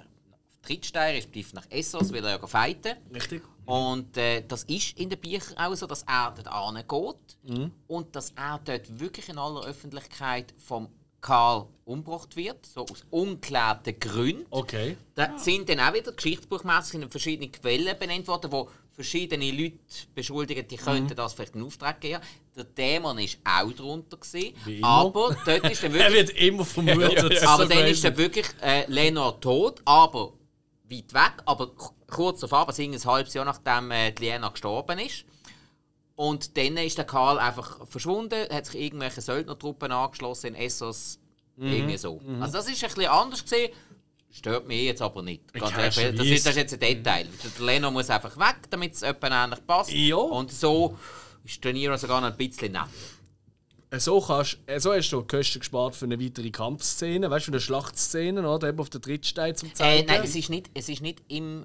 [SPEAKER 3] Trittstein, respektive nach Essos, will er ja fighten.
[SPEAKER 1] Richtig.
[SPEAKER 3] Und äh, das ist in den Büchern auch so, dass er dort geht und dass er dort wirklich in aller Öffentlichkeit vom Karl umgebracht wird, so aus ungeklärten Gründen.
[SPEAKER 1] Okay.
[SPEAKER 3] Da sind dann auch wieder geschichtsbuchmässig in verschiedenen Quellen benannt worden, wo verschiedene Leute beschuldigen, die könnten das vielleicht in Auftrag geben. Der Dämon ist auch drunter gewesen, aber dort ist dann *laughs*
[SPEAKER 1] Er
[SPEAKER 3] wirklich,
[SPEAKER 1] wird immer vermutet. *laughs*
[SPEAKER 2] Ja, ja,
[SPEAKER 3] aber
[SPEAKER 1] so
[SPEAKER 3] dann
[SPEAKER 1] crazy.
[SPEAKER 3] ist dann wirklich äh, Lenor tot, aber weit weg, aber kurz davor, also ein halbes Jahr nachdem äh, die Lena gestorben ist. Und dann ist der Karl einfach verschwunden, hat sich irgendwelche Söldnertruppen angeschlossen in Essos.
[SPEAKER 1] Mhm.
[SPEAKER 3] Irgendwie so. Also das ist ein bisschen anders gesehen. Stört mich jetzt aber nicht. Ganz ehrlich, das, ist, das ist jetzt ein Detail. Der Leno muss einfach weg, damit es etwa ähnlich passt.
[SPEAKER 1] Ja.
[SPEAKER 3] Und so ist Nero sogar noch ein bisschen nett.
[SPEAKER 1] So, kannst, äh, so hast du die Kosten gespart für eine weitere Kampfszene, weißt du, für eine Schlachtszene, oder? Eben auf der Trittstein zum
[SPEAKER 3] Äh,
[SPEAKER 1] zeigen.
[SPEAKER 3] nein, es ist nicht, es ist nicht im,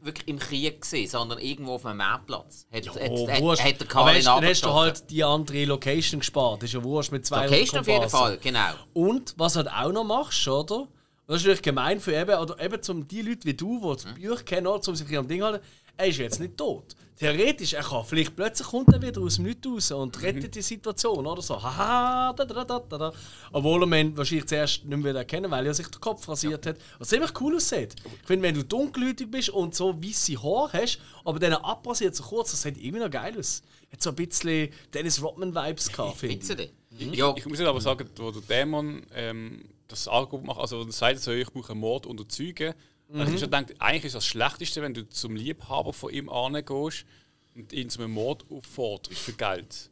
[SPEAKER 3] wirklich im Krieg, gewesen, sondern irgendwo auf einem Marktplatz. Hat, hat,
[SPEAKER 1] Oh,
[SPEAKER 3] hat, hat der Karl ihn
[SPEAKER 1] dann hast du halt die andere Location gespart. Das ist ja wurscht mit zwei
[SPEAKER 3] Location auf jeden. Fall, genau.
[SPEAKER 1] Und was halt auch noch machst, oder? Das ist natürlich gemein für eben, oder eben zum die Leute wie du, die das
[SPEAKER 3] Mhm.
[SPEAKER 1] Bücher kennen, oder, um sich am Ding halten, er ist jetzt nicht tot. Theoretisch, er kann vielleicht plötzlich kommt er wieder aus dem Nichts raus und
[SPEAKER 3] Mhm.
[SPEAKER 1] rettet die Situation, oder so. Haha, da, da, da, da, da. Obwohl er ihn wahrscheinlich zuerst nicht mehr wieder erkennen weil er sich den Kopf rasiert hat. Was ziemlich cool aussieht. Ich finde, wenn du dunkelhäutig bist und so weiße Haare hast, aber dann abrasiert so kurz, das sieht irgendwie noch geil aus. Hat so ein bisschen Dennis Rodman-Vibes gehabt, *laughs* finde ich.
[SPEAKER 2] Ich,
[SPEAKER 3] Ja,
[SPEAKER 2] ich muss jetzt aber sagen, wo der Dämon ähm, das Angebot macht, also er sagt so, ich brauche einen Mord unter Zeugen.
[SPEAKER 1] Mhm.
[SPEAKER 2] Also ich schon gedacht, eigentlich ist das Schlechteste, wenn du zum Liebhaber von ihm angehst und ihn zum Mord aufforderst für Geld.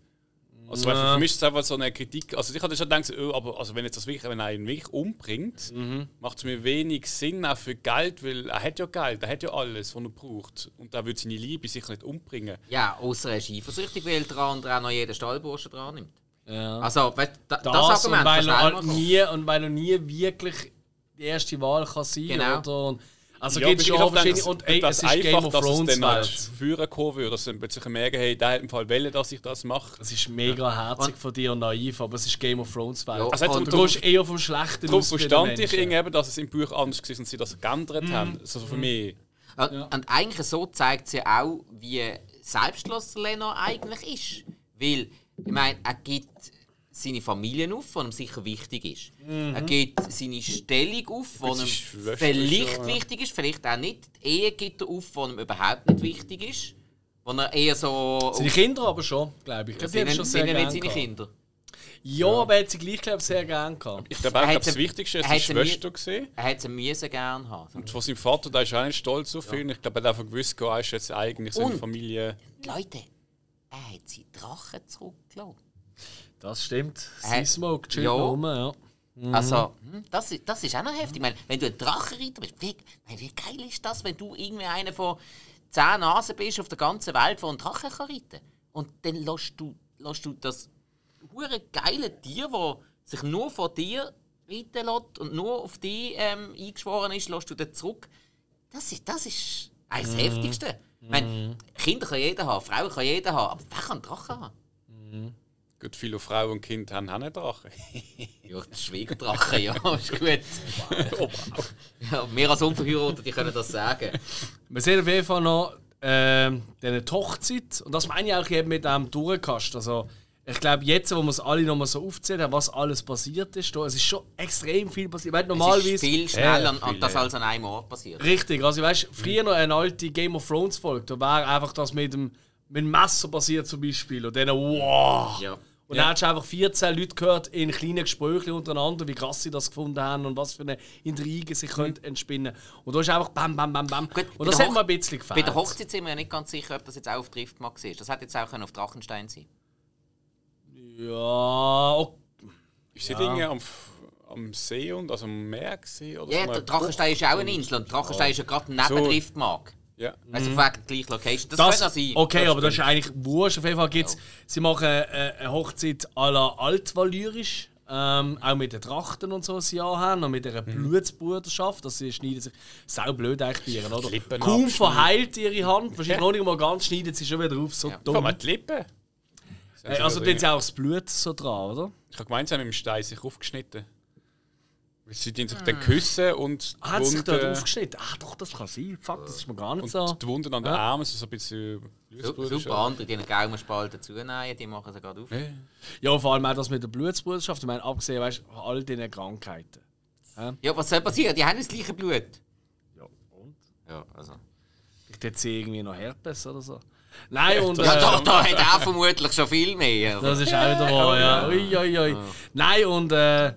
[SPEAKER 2] Also weil für mich ist es einfach so eine Kritik. Also ich hatte schon gedacht, oh, aber also wenn jetzt das wirklich, wenn er ihn wirklich umbringt,
[SPEAKER 1] Mhm.
[SPEAKER 2] macht es mir wenig Sinn auch für Geld, weil er hat ja Geld, er hat ja alles, was er braucht. Und er würde seine Liebe sicher nicht umbringen.
[SPEAKER 3] ja außer er ist eifersüchtig, weil der andere auch noch jeden Stallburschen dran nimmt.
[SPEAKER 1] Ja.
[SPEAKER 3] Also, weißt, du, da, das,
[SPEAKER 1] das, und
[SPEAKER 3] Argument
[SPEAKER 1] weil, er
[SPEAKER 3] du
[SPEAKER 1] nie, und weil er nie wirklich die erste Wahl kann sein
[SPEAKER 3] Genau.
[SPEAKER 1] oder? Und, Also
[SPEAKER 2] Ja,
[SPEAKER 1] gibt es schon verschiedene.
[SPEAKER 2] das-
[SPEAKER 1] Und ey,
[SPEAKER 2] das
[SPEAKER 1] es ist Game
[SPEAKER 2] einfach,
[SPEAKER 1] of
[SPEAKER 2] dass es
[SPEAKER 1] Thrones
[SPEAKER 2] dann halt
[SPEAKER 1] Welt.
[SPEAKER 2] führen kommen würde, dass sie dann plötzlich merken, hey, der hat im Fall wollen, dass ich das mache.
[SPEAKER 1] Es ist mega herzig von dir und naiv, aber es ist Game of Thrones Welt.
[SPEAKER 3] Ja,
[SPEAKER 2] Also
[SPEAKER 3] und
[SPEAKER 2] darum-
[SPEAKER 1] du gehst eher vom Schlechten
[SPEAKER 2] Darum verstand ich eben, dass es im Buch anders war und sie das geändert
[SPEAKER 1] Mhm.
[SPEAKER 2] haben. Also für mich.
[SPEAKER 3] Und, und eigentlich so zeigt sie auch, wie selbstlos Lennart eigentlich ist. Weil, ich meine, er gibt seine Familie auf, die ihm sicher wichtig ist.
[SPEAKER 1] Mhm.
[SPEAKER 3] Er gibt seine Stellung auf, die ihm vielleicht
[SPEAKER 2] ist ja, ja.
[SPEAKER 3] wichtig ist, vielleicht auch nicht. Die Ehe gibt er auf, die ihm überhaupt nicht wichtig ist. Wo er eher so...
[SPEAKER 1] Seine Kinder aber schon, glaube ich. ich glaub, die hat er
[SPEAKER 3] sind
[SPEAKER 1] schon
[SPEAKER 3] sind
[SPEAKER 1] sehr
[SPEAKER 3] nicht seine. Kinder.
[SPEAKER 1] Ja, aber er hat sie gleich, glaube ich, sehr gerne gehabt.
[SPEAKER 2] Ich glaube
[SPEAKER 3] Er hat
[SPEAKER 2] glaub, das Wichtigste
[SPEAKER 3] er
[SPEAKER 2] war
[SPEAKER 3] hat
[SPEAKER 2] seine Schwester. Gewesen.
[SPEAKER 3] Er hätte sie müssen gerne haben.
[SPEAKER 2] Und von seinem Vater, der ist auch nicht stolz auf ihn. Ich glaube, er hat einfach gewusst, er ist jetzt eigentlich seine
[SPEAKER 3] Und-
[SPEAKER 2] Familie.
[SPEAKER 3] Leute, er hat seine Drachen zurückgelassen.
[SPEAKER 1] Das stimmt.
[SPEAKER 3] Äh,
[SPEAKER 1] Sie chillt
[SPEAKER 3] ja.
[SPEAKER 1] rum, ja.
[SPEAKER 3] Also, hm, das, ist- das ist auch noch heftig. Ich meine, wenn du ein Drachenreiter bist, wie, meine, wie geil ist das, wenn du irgendwie einer von zehn Nasen bist auf der ganzen Welt, der einen Drachen kann reiten kann? Und dann lässt du, lässt du das hure geile Tier, das sich nur von dir reiten lässt und nur auf dich ähm, eingeschworen ist, lässt du dann zurück. Das ist, das ist eines das Heftigste. Ich meine, Kinder kann jeder haben, Frauen kann jeder haben, aber wer kann einen Drachen haben?
[SPEAKER 2] Gut, viele Frauen und Kinder haben auch einen Drachen. *laughs*
[SPEAKER 3] Ja, der Schwiegerdrache, ja, ist gut. *laughs* ja, wir als Unverheiratete können das sagen.
[SPEAKER 1] Wir sehen auf jeden Fall noch ähm, diese Hochzeit. Und das meine ich auch eben mit dem Durchkast. Also, ich glaube, jetzt, wo wir es alle noch mal so aufzählen, was alles passiert ist, da, es ist schon extrem viel passiert. Weil
[SPEAKER 3] Es
[SPEAKER 1] normalerweise.
[SPEAKER 3] ist viel schneller
[SPEAKER 2] Ja,
[SPEAKER 3] und
[SPEAKER 2] viel,
[SPEAKER 3] das
[SPEAKER 2] ja.
[SPEAKER 3] als an einem Ort passiert.
[SPEAKER 1] Richtig, also weißt früher noch eine alte Game of Thrones Folge, da wäre einfach das mit dem, mit dem Messer passiert zum Beispiel. Und dann, wow!
[SPEAKER 3] Ja.
[SPEAKER 1] Und dann hast du einfach 14 Leute gehört in kleinen Gesprächen untereinander, wie krass sie das gefunden haben und was für eine Intrige sie können entspinnen Und da ist einfach bam, bam, bam, bam.
[SPEAKER 3] Mhm. Gut,
[SPEAKER 1] und
[SPEAKER 3] bei
[SPEAKER 1] das
[SPEAKER 3] der
[SPEAKER 1] hat mir ein
[SPEAKER 3] Hoch-
[SPEAKER 1] bisschen
[SPEAKER 3] Bei
[SPEAKER 1] gefällt.
[SPEAKER 3] der Hochzeit sind wir ja nicht ganz sicher, ob das jetzt auch auf Driftmark war. Das hätte jetzt auch können auf Drachenstein sein
[SPEAKER 1] Ja, okay.
[SPEAKER 2] Ist sie Dinge am, am See und also am Meer oder
[SPEAKER 3] Ja,
[SPEAKER 2] so?
[SPEAKER 3] der Drachenstein ist auch eine Insel und Drachenstein ist ja gerade neben
[SPEAKER 2] So.
[SPEAKER 3] Driftmark.
[SPEAKER 2] Ja.
[SPEAKER 3] Also
[SPEAKER 1] Mhm.
[SPEAKER 3] wegen der gleichen Location. Das,
[SPEAKER 1] Das,
[SPEAKER 3] könnte auch sein.
[SPEAKER 1] okay,
[SPEAKER 2] Das
[SPEAKER 1] aber das ist
[SPEAKER 2] stimmt.
[SPEAKER 1] eigentlich wurscht. Auf jeden Fall gibt's, sie machen äh, eine Hochzeit à la altvalyrisch. Ähm, auch mit den Trachten und so, die sie haben, und mit
[SPEAKER 2] Mhm.
[SPEAKER 1] ihrer Blutsbruderschaft. Das sie schneiden sich sau blöd eigentlich bei ihr, oder? Kaum verheilt ihre Hand, wahrscheinlich noch nicht mal ganz, schneidet sie schon wieder auf, so
[SPEAKER 3] Ja.
[SPEAKER 1] Dumm.
[SPEAKER 2] mal die Lippen.
[SPEAKER 1] Äh, also tun sie auch das Blut so dran, oder?
[SPEAKER 2] Ich habe gemeint, sie haben mit dem Stein sich aufgeschnitten. Sie tun sich dann küssen und
[SPEAKER 1] Ah, hat sie sich dort aufgeschnitten? Ah, doch, das kann sein. Fuck, das ist mir gar nicht
[SPEAKER 2] und
[SPEAKER 1] so.
[SPEAKER 2] die Wunden an den
[SPEAKER 1] Ja.
[SPEAKER 2] Armen sind so ein bisschen
[SPEAKER 3] Su-
[SPEAKER 2] Blutsbruder
[SPEAKER 3] Super, andere, die einen Gaumenspalten zunähen, die machen sie gerade auf.
[SPEAKER 2] Ja.
[SPEAKER 1] Ja, vor allem auch das mit der Blutsbruderschaft. Ich meine, abgesehen weißt, von all diesen Krankheiten.
[SPEAKER 3] Ja, was soll passieren? Die haben das gleiche Blut.
[SPEAKER 1] Ja, und?
[SPEAKER 3] Ja, also.
[SPEAKER 1] Ich sie irgendwie noch Herpes oder so. Nein, und.
[SPEAKER 3] Ja,
[SPEAKER 1] äh,
[SPEAKER 3] da, da hat er vermutlich schon viel mehr.
[SPEAKER 1] Das ist auch wieder wahr, ja. Ui, ui, ui. Nein, und äh,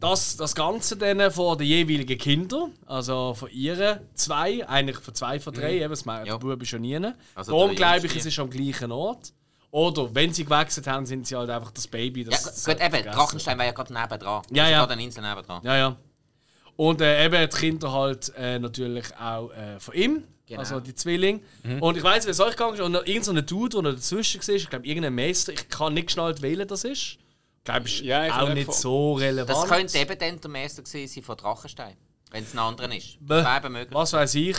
[SPEAKER 1] das, das Ganze dann von den jeweiligen Kindern, also von ihren zwei, eigentlich von zwei von drei, eben, das
[SPEAKER 3] Ja.
[SPEAKER 1] der Bub ist schon nie.
[SPEAKER 3] Also
[SPEAKER 1] Darum glaube ich, es ist am gleichen Ort. Oder wenn sie gewechselt haben, sind sie halt einfach das Baby.
[SPEAKER 3] Ja,
[SPEAKER 1] Das,
[SPEAKER 3] gut,
[SPEAKER 1] das
[SPEAKER 3] eben,
[SPEAKER 1] vergessen.
[SPEAKER 3] Drachenstein war ja gerade nebendran.
[SPEAKER 1] Ja,
[SPEAKER 3] ist
[SPEAKER 1] ja.
[SPEAKER 3] gerade eine Insel nebendran.
[SPEAKER 1] Ja, ja. Und äh, eben die Kinder halt äh, natürlich auch äh, von ihm,
[SPEAKER 3] Genau.
[SPEAKER 1] also die Zwillinge. Und ich weiß, wie es euch gegangen ist. Und irgendein so Dude, der dazwischen war, ich glaube, irgendein Meister, ich kann nicht geschnallt wählen, das ist. Ich glaube, ist
[SPEAKER 2] Ja, ich
[SPEAKER 1] auch
[SPEAKER 2] glaub,
[SPEAKER 1] nicht
[SPEAKER 2] von-
[SPEAKER 1] so relevant.
[SPEAKER 3] Das könnte eben dann der Meister gewesen sein von Drachenstein. Wenn es ein anderer ist.
[SPEAKER 1] Bäh.
[SPEAKER 3] Das wäre eben möglich.
[SPEAKER 1] Was weiß ich.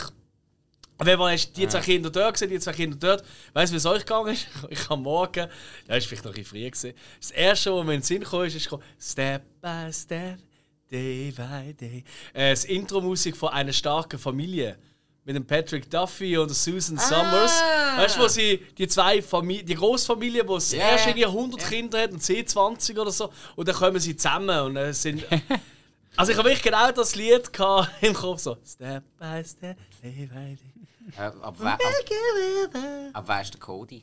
[SPEAKER 1] Wenn man ist die zwei Kinder dort gesehen, die zwei Kinder dort, weißt du, wie es euch gegangen ist? *laughs* Ich am Morgen, ja, ist vielleicht noch ein früh gewesen. Das erste, was mir in den Sinn kam, ist, ist gekommen, Step by Step, Day by Day. Äh, das Intro-Musik von einer starken Familie. Mit dem Patrick Duffy und der Susan Summers. Weißt du, wo sie die zwei Familien, die Großfamilie, die das
[SPEAKER 3] Ja,
[SPEAKER 1] erste
[SPEAKER 3] ja.
[SPEAKER 1] irgendwie 100 Kinder hat und sie 20 oder so, und dann kommen sie zusammen und äh, sind. *laughs* Also ich habe wirklich genau das Lied gehabt *laughs* im Kopf so Step by Step, Day by Day.
[SPEAKER 3] Äh, ab, wer, ab, ab der Cody?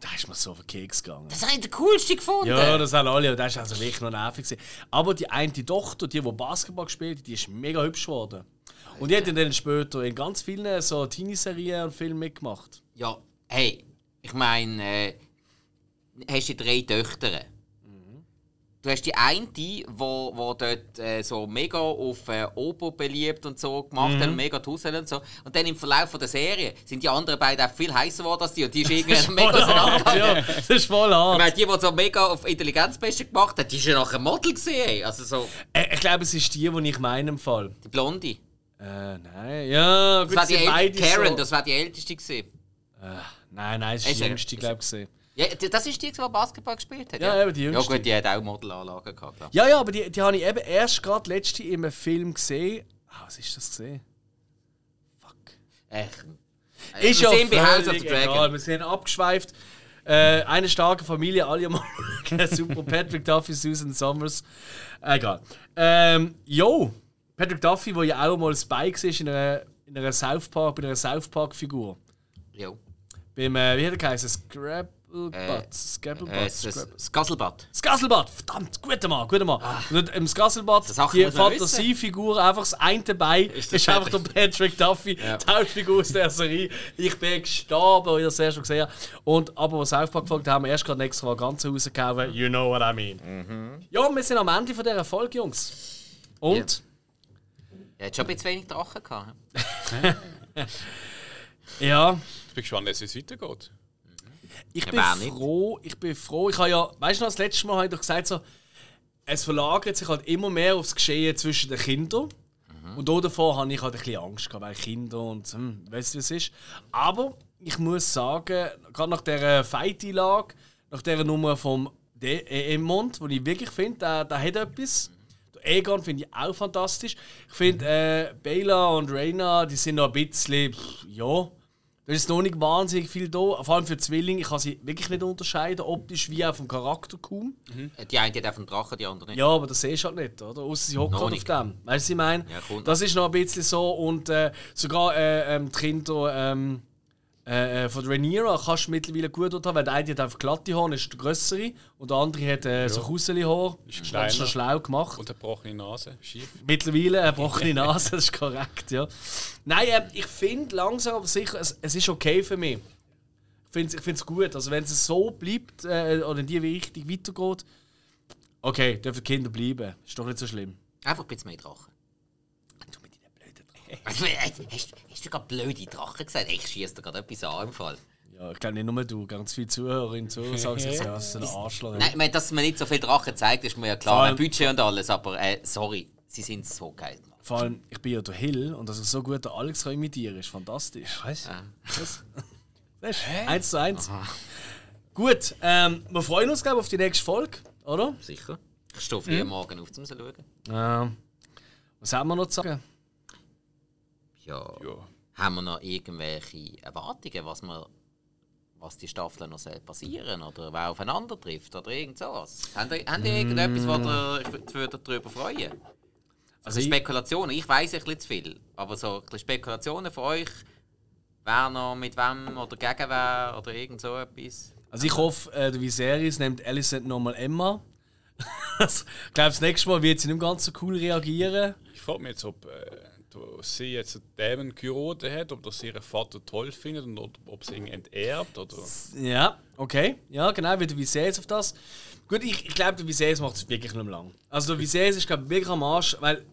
[SPEAKER 1] Da ist mir so auf den Keks gegangen.
[SPEAKER 3] Das ich der coolste gefunden.
[SPEAKER 1] Ja, das haben alle, aber das ist also wirklich noch nervig. gewesen. Aber die eine Tochter, die, die Basketball gespielt hat, die ist mega hübsch geworden. Und die hat dann später in ganz vielen so Teenie-Serien und Filmen mitgemacht.
[SPEAKER 3] Ja, hey, ich meine, äh, hast die drei Töchter. Du hast die eine, die wo, wo dort äh, so mega auf äh, Obo beliebt und so gemacht hat, und mega Tussel und so. Und dann im Verlauf von der Serie sind die anderen beiden auch viel heißer geworden als die. Und die ist *laughs* irgendwie mega auseinandergegangen.
[SPEAKER 1] ja, das ist voll
[SPEAKER 3] Ich
[SPEAKER 1] hart.
[SPEAKER 3] meine, die, die so mega auf Intelligenzbeste gemacht hat, die ist ja nachher Model gesehen. Also so
[SPEAKER 1] Äh, ich glaube, es ist die, die ich meine im Fall.
[SPEAKER 3] die Blonde.
[SPEAKER 1] Äh, nein, ja, gut,
[SPEAKER 3] Das war die
[SPEAKER 1] beide
[SPEAKER 3] Karen,
[SPEAKER 1] so.
[SPEAKER 3] das war die älteste gewesen.
[SPEAKER 1] Äh, nein, nein, das ist die jüngste, glaube ich. gesehen.
[SPEAKER 3] Ja, das ist die, die Basketball gespielt hat.
[SPEAKER 1] Ja, eben die
[SPEAKER 3] Ja
[SPEAKER 1] jüngste.
[SPEAKER 3] gut, die hat auch Modelanlagen gehabt, glaub.
[SPEAKER 1] Ja, ja, aber die, die habe ich eben erst gerade letzte in einem Film gesehen. Ah, was ist das gesehen? Fuck.
[SPEAKER 3] Echt.
[SPEAKER 1] Ist
[SPEAKER 3] wir
[SPEAKER 1] ja
[SPEAKER 3] sehen bei House of the Dragon.
[SPEAKER 1] egal, wir sind abgeschweift. Äh, eine starke Familie, alle mal *laughs* super. Patrick Duffy, Susan Summers. Egal. Ähm, jo, Patrick Duffy, der ja auch mal Spike ist in einer, in einer South Park, bei einer South Park Figur.
[SPEAKER 3] Jo.
[SPEAKER 1] Beim, äh, wie hat er geheißen? Scrabblebutt. Scrabblebutt.
[SPEAKER 3] Das-
[SPEAKER 1] Scrabble-
[SPEAKER 3] das Gasselbad.
[SPEAKER 1] Skasselbad, verdammt, guter Mann, guter Mann. Und im
[SPEAKER 3] Sachen
[SPEAKER 1] die Fantasiefigur, einfach das eine dabei, ist,
[SPEAKER 3] das
[SPEAKER 1] einfach der Patrick Duffy,
[SPEAKER 3] Ja.
[SPEAKER 1] die Hauptfigur aus der Serie. Ich bin gestorben, als ich das erst mal gesehen habe. Und aber was South Park gefragt haben, wir erst gerade extra ganz rausgehauen. You know what I mean. Ja, wir sind am Ende von dieser Folge, Jungs. Und?
[SPEAKER 3] Er hat schon ein bisschen wenig Drachen gehabt. *laughs*
[SPEAKER 1] Ja,
[SPEAKER 2] Ich bin gespannt, wie es weitergeht.
[SPEAKER 1] ich
[SPEAKER 3] Ja,
[SPEAKER 1] bin
[SPEAKER 3] nicht?
[SPEAKER 1] froh, ich bin froh. Ich habe ja, weißt du noch, das letzte Mal habe ich doch gesagt, so, es verlagert sich halt immer mehr aufs Geschehen zwischen den Kindern. Und auch davor hatte ich halt ein bisschen Angst, gehabt, weil Kinder und hm, weißt du, wie es ist. Aber ich muss sagen, gerade nach dieser Fight-Einlage, nach dieser Nummer vom De Emond, wo ich wirklich finde, der, der hat etwas. Egon finde ich auch fantastisch. Ich finde, äh, Bela und Reina, die sind noch ein bisschen, pff, ja, da ist noch nicht wahnsinnig viel da. Vor allem für Zwillinge, ich kann sie wirklich nicht unterscheiden, optisch wie auch vom Charakter kaum.
[SPEAKER 3] Äh, Die eine hat auf dem Drachen, die andere nicht.
[SPEAKER 1] Ja, aber das siehst du halt nicht, oder? Außer sie halt auf dem. Weißt du, was ich meine?
[SPEAKER 3] Ja,
[SPEAKER 1] das ist noch ein bisschen so. Und äh, sogar äh, ähm, Kinder ähm, äh, äh, von Rhaenyra kannst du mittlerweile gut haben, weil der eine hat einfach glatte Haare, ist der größere. Und der andere hat äh, so Kuseli Haar.
[SPEAKER 2] Ist
[SPEAKER 1] Das schon schlau gemacht.
[SPEAKER 2] Und eine gebrochene Nase, schief.
[SPEAKER 1] Mittlerweile eine gebrochene *laughs* Nase, das ist korrekt, ja. Nein, äh, ich finde langsam aber sicher, es, es ist okay für mich. Ich finde es ich find's gut. Also wenn es so bleibt äh, oder in die Richtung weitergeht, okay, dürfen die Kinder bleiben. Ist doch nicht so schlimm.
[SPEAKER 3] Einfach ein bisschen mehr Drachen. Also, hast, hast du gerade blöde Drachen gesagt? Ich schieße dir gerade etwas an im Fall.
[SPEAKER 1] Ja, ich glaube nicht nur du, ganz viele Zuhörerinnen und Zuhörer sagen sich, ja, das ist ein *laughs* Arschloch.
[SPEAKER 3] Nein, ich meine, dass man nicht so viele Drachen zeigt, ist mir ja klar. Ein Budget und alles, aber äh, sorry, sie sind so geil.
[SPEAKER 1] Vor allem, ich bin ja der Hill und dass er so gut den Alex kann imitieren ist fantastisch.
[SPEAKER 4] Was?
[SPEAKER 3] Ja.
[SPEAKER 1] Das ist eins zu eins. Gut, ähm, wir freuen uns, glaube ich, auf die nächste Folge, oder?
[SPEAKER 3] Sicher. Ich stehe früh morgen auf, um zu schauen.
[SPEAKER 1] Ähm, was haben wir noch zu sagen?
[SPEAKER 3] Ja.
[SPEAKER 2] Ja.
[SPEAKER 3] Haben wir noch irgendwelche Erwartungen, was, wir, was die Staffel noch soll passieren oder wer aufeinander trifft oder irgend sowas? Habt ihr, habt ihr irgendetwas, wo ihr darüber freuen
[SPEAKER 1] Also
[SPEAKER 3] Also
[SPEAKER 1] ich-
[SPEAKER 3] Spekulationen, ich weiß ein bisschen zu viel, aber so Spekulationen von euch, wer noch mit wem oder gegen wer oder irgend so etwas.
[SPEAKER 1] Also ich hoffe, äh, der Viserys nimmt Alicent nochmal Emma. *laughs* Ich glaube, das nächste Mal wird sie nicht ganz so cool reagieren.
[SPEAKER 2] Ich frage mich jetzt, ob äh, du- sie jetzt Dämon geheiratet hat, ob das ihren Vater toll findet und ob, ob sie ihn enterbt oder.
[SPEAKER 1] Ja, okay. Ja, genau, wie der Viserys auf das. Gut, ich, ich glaube, der Viserys macht es wirklich nicht mehr lang. Also der Viserys ist glaube ich wirklich am Arsch, weil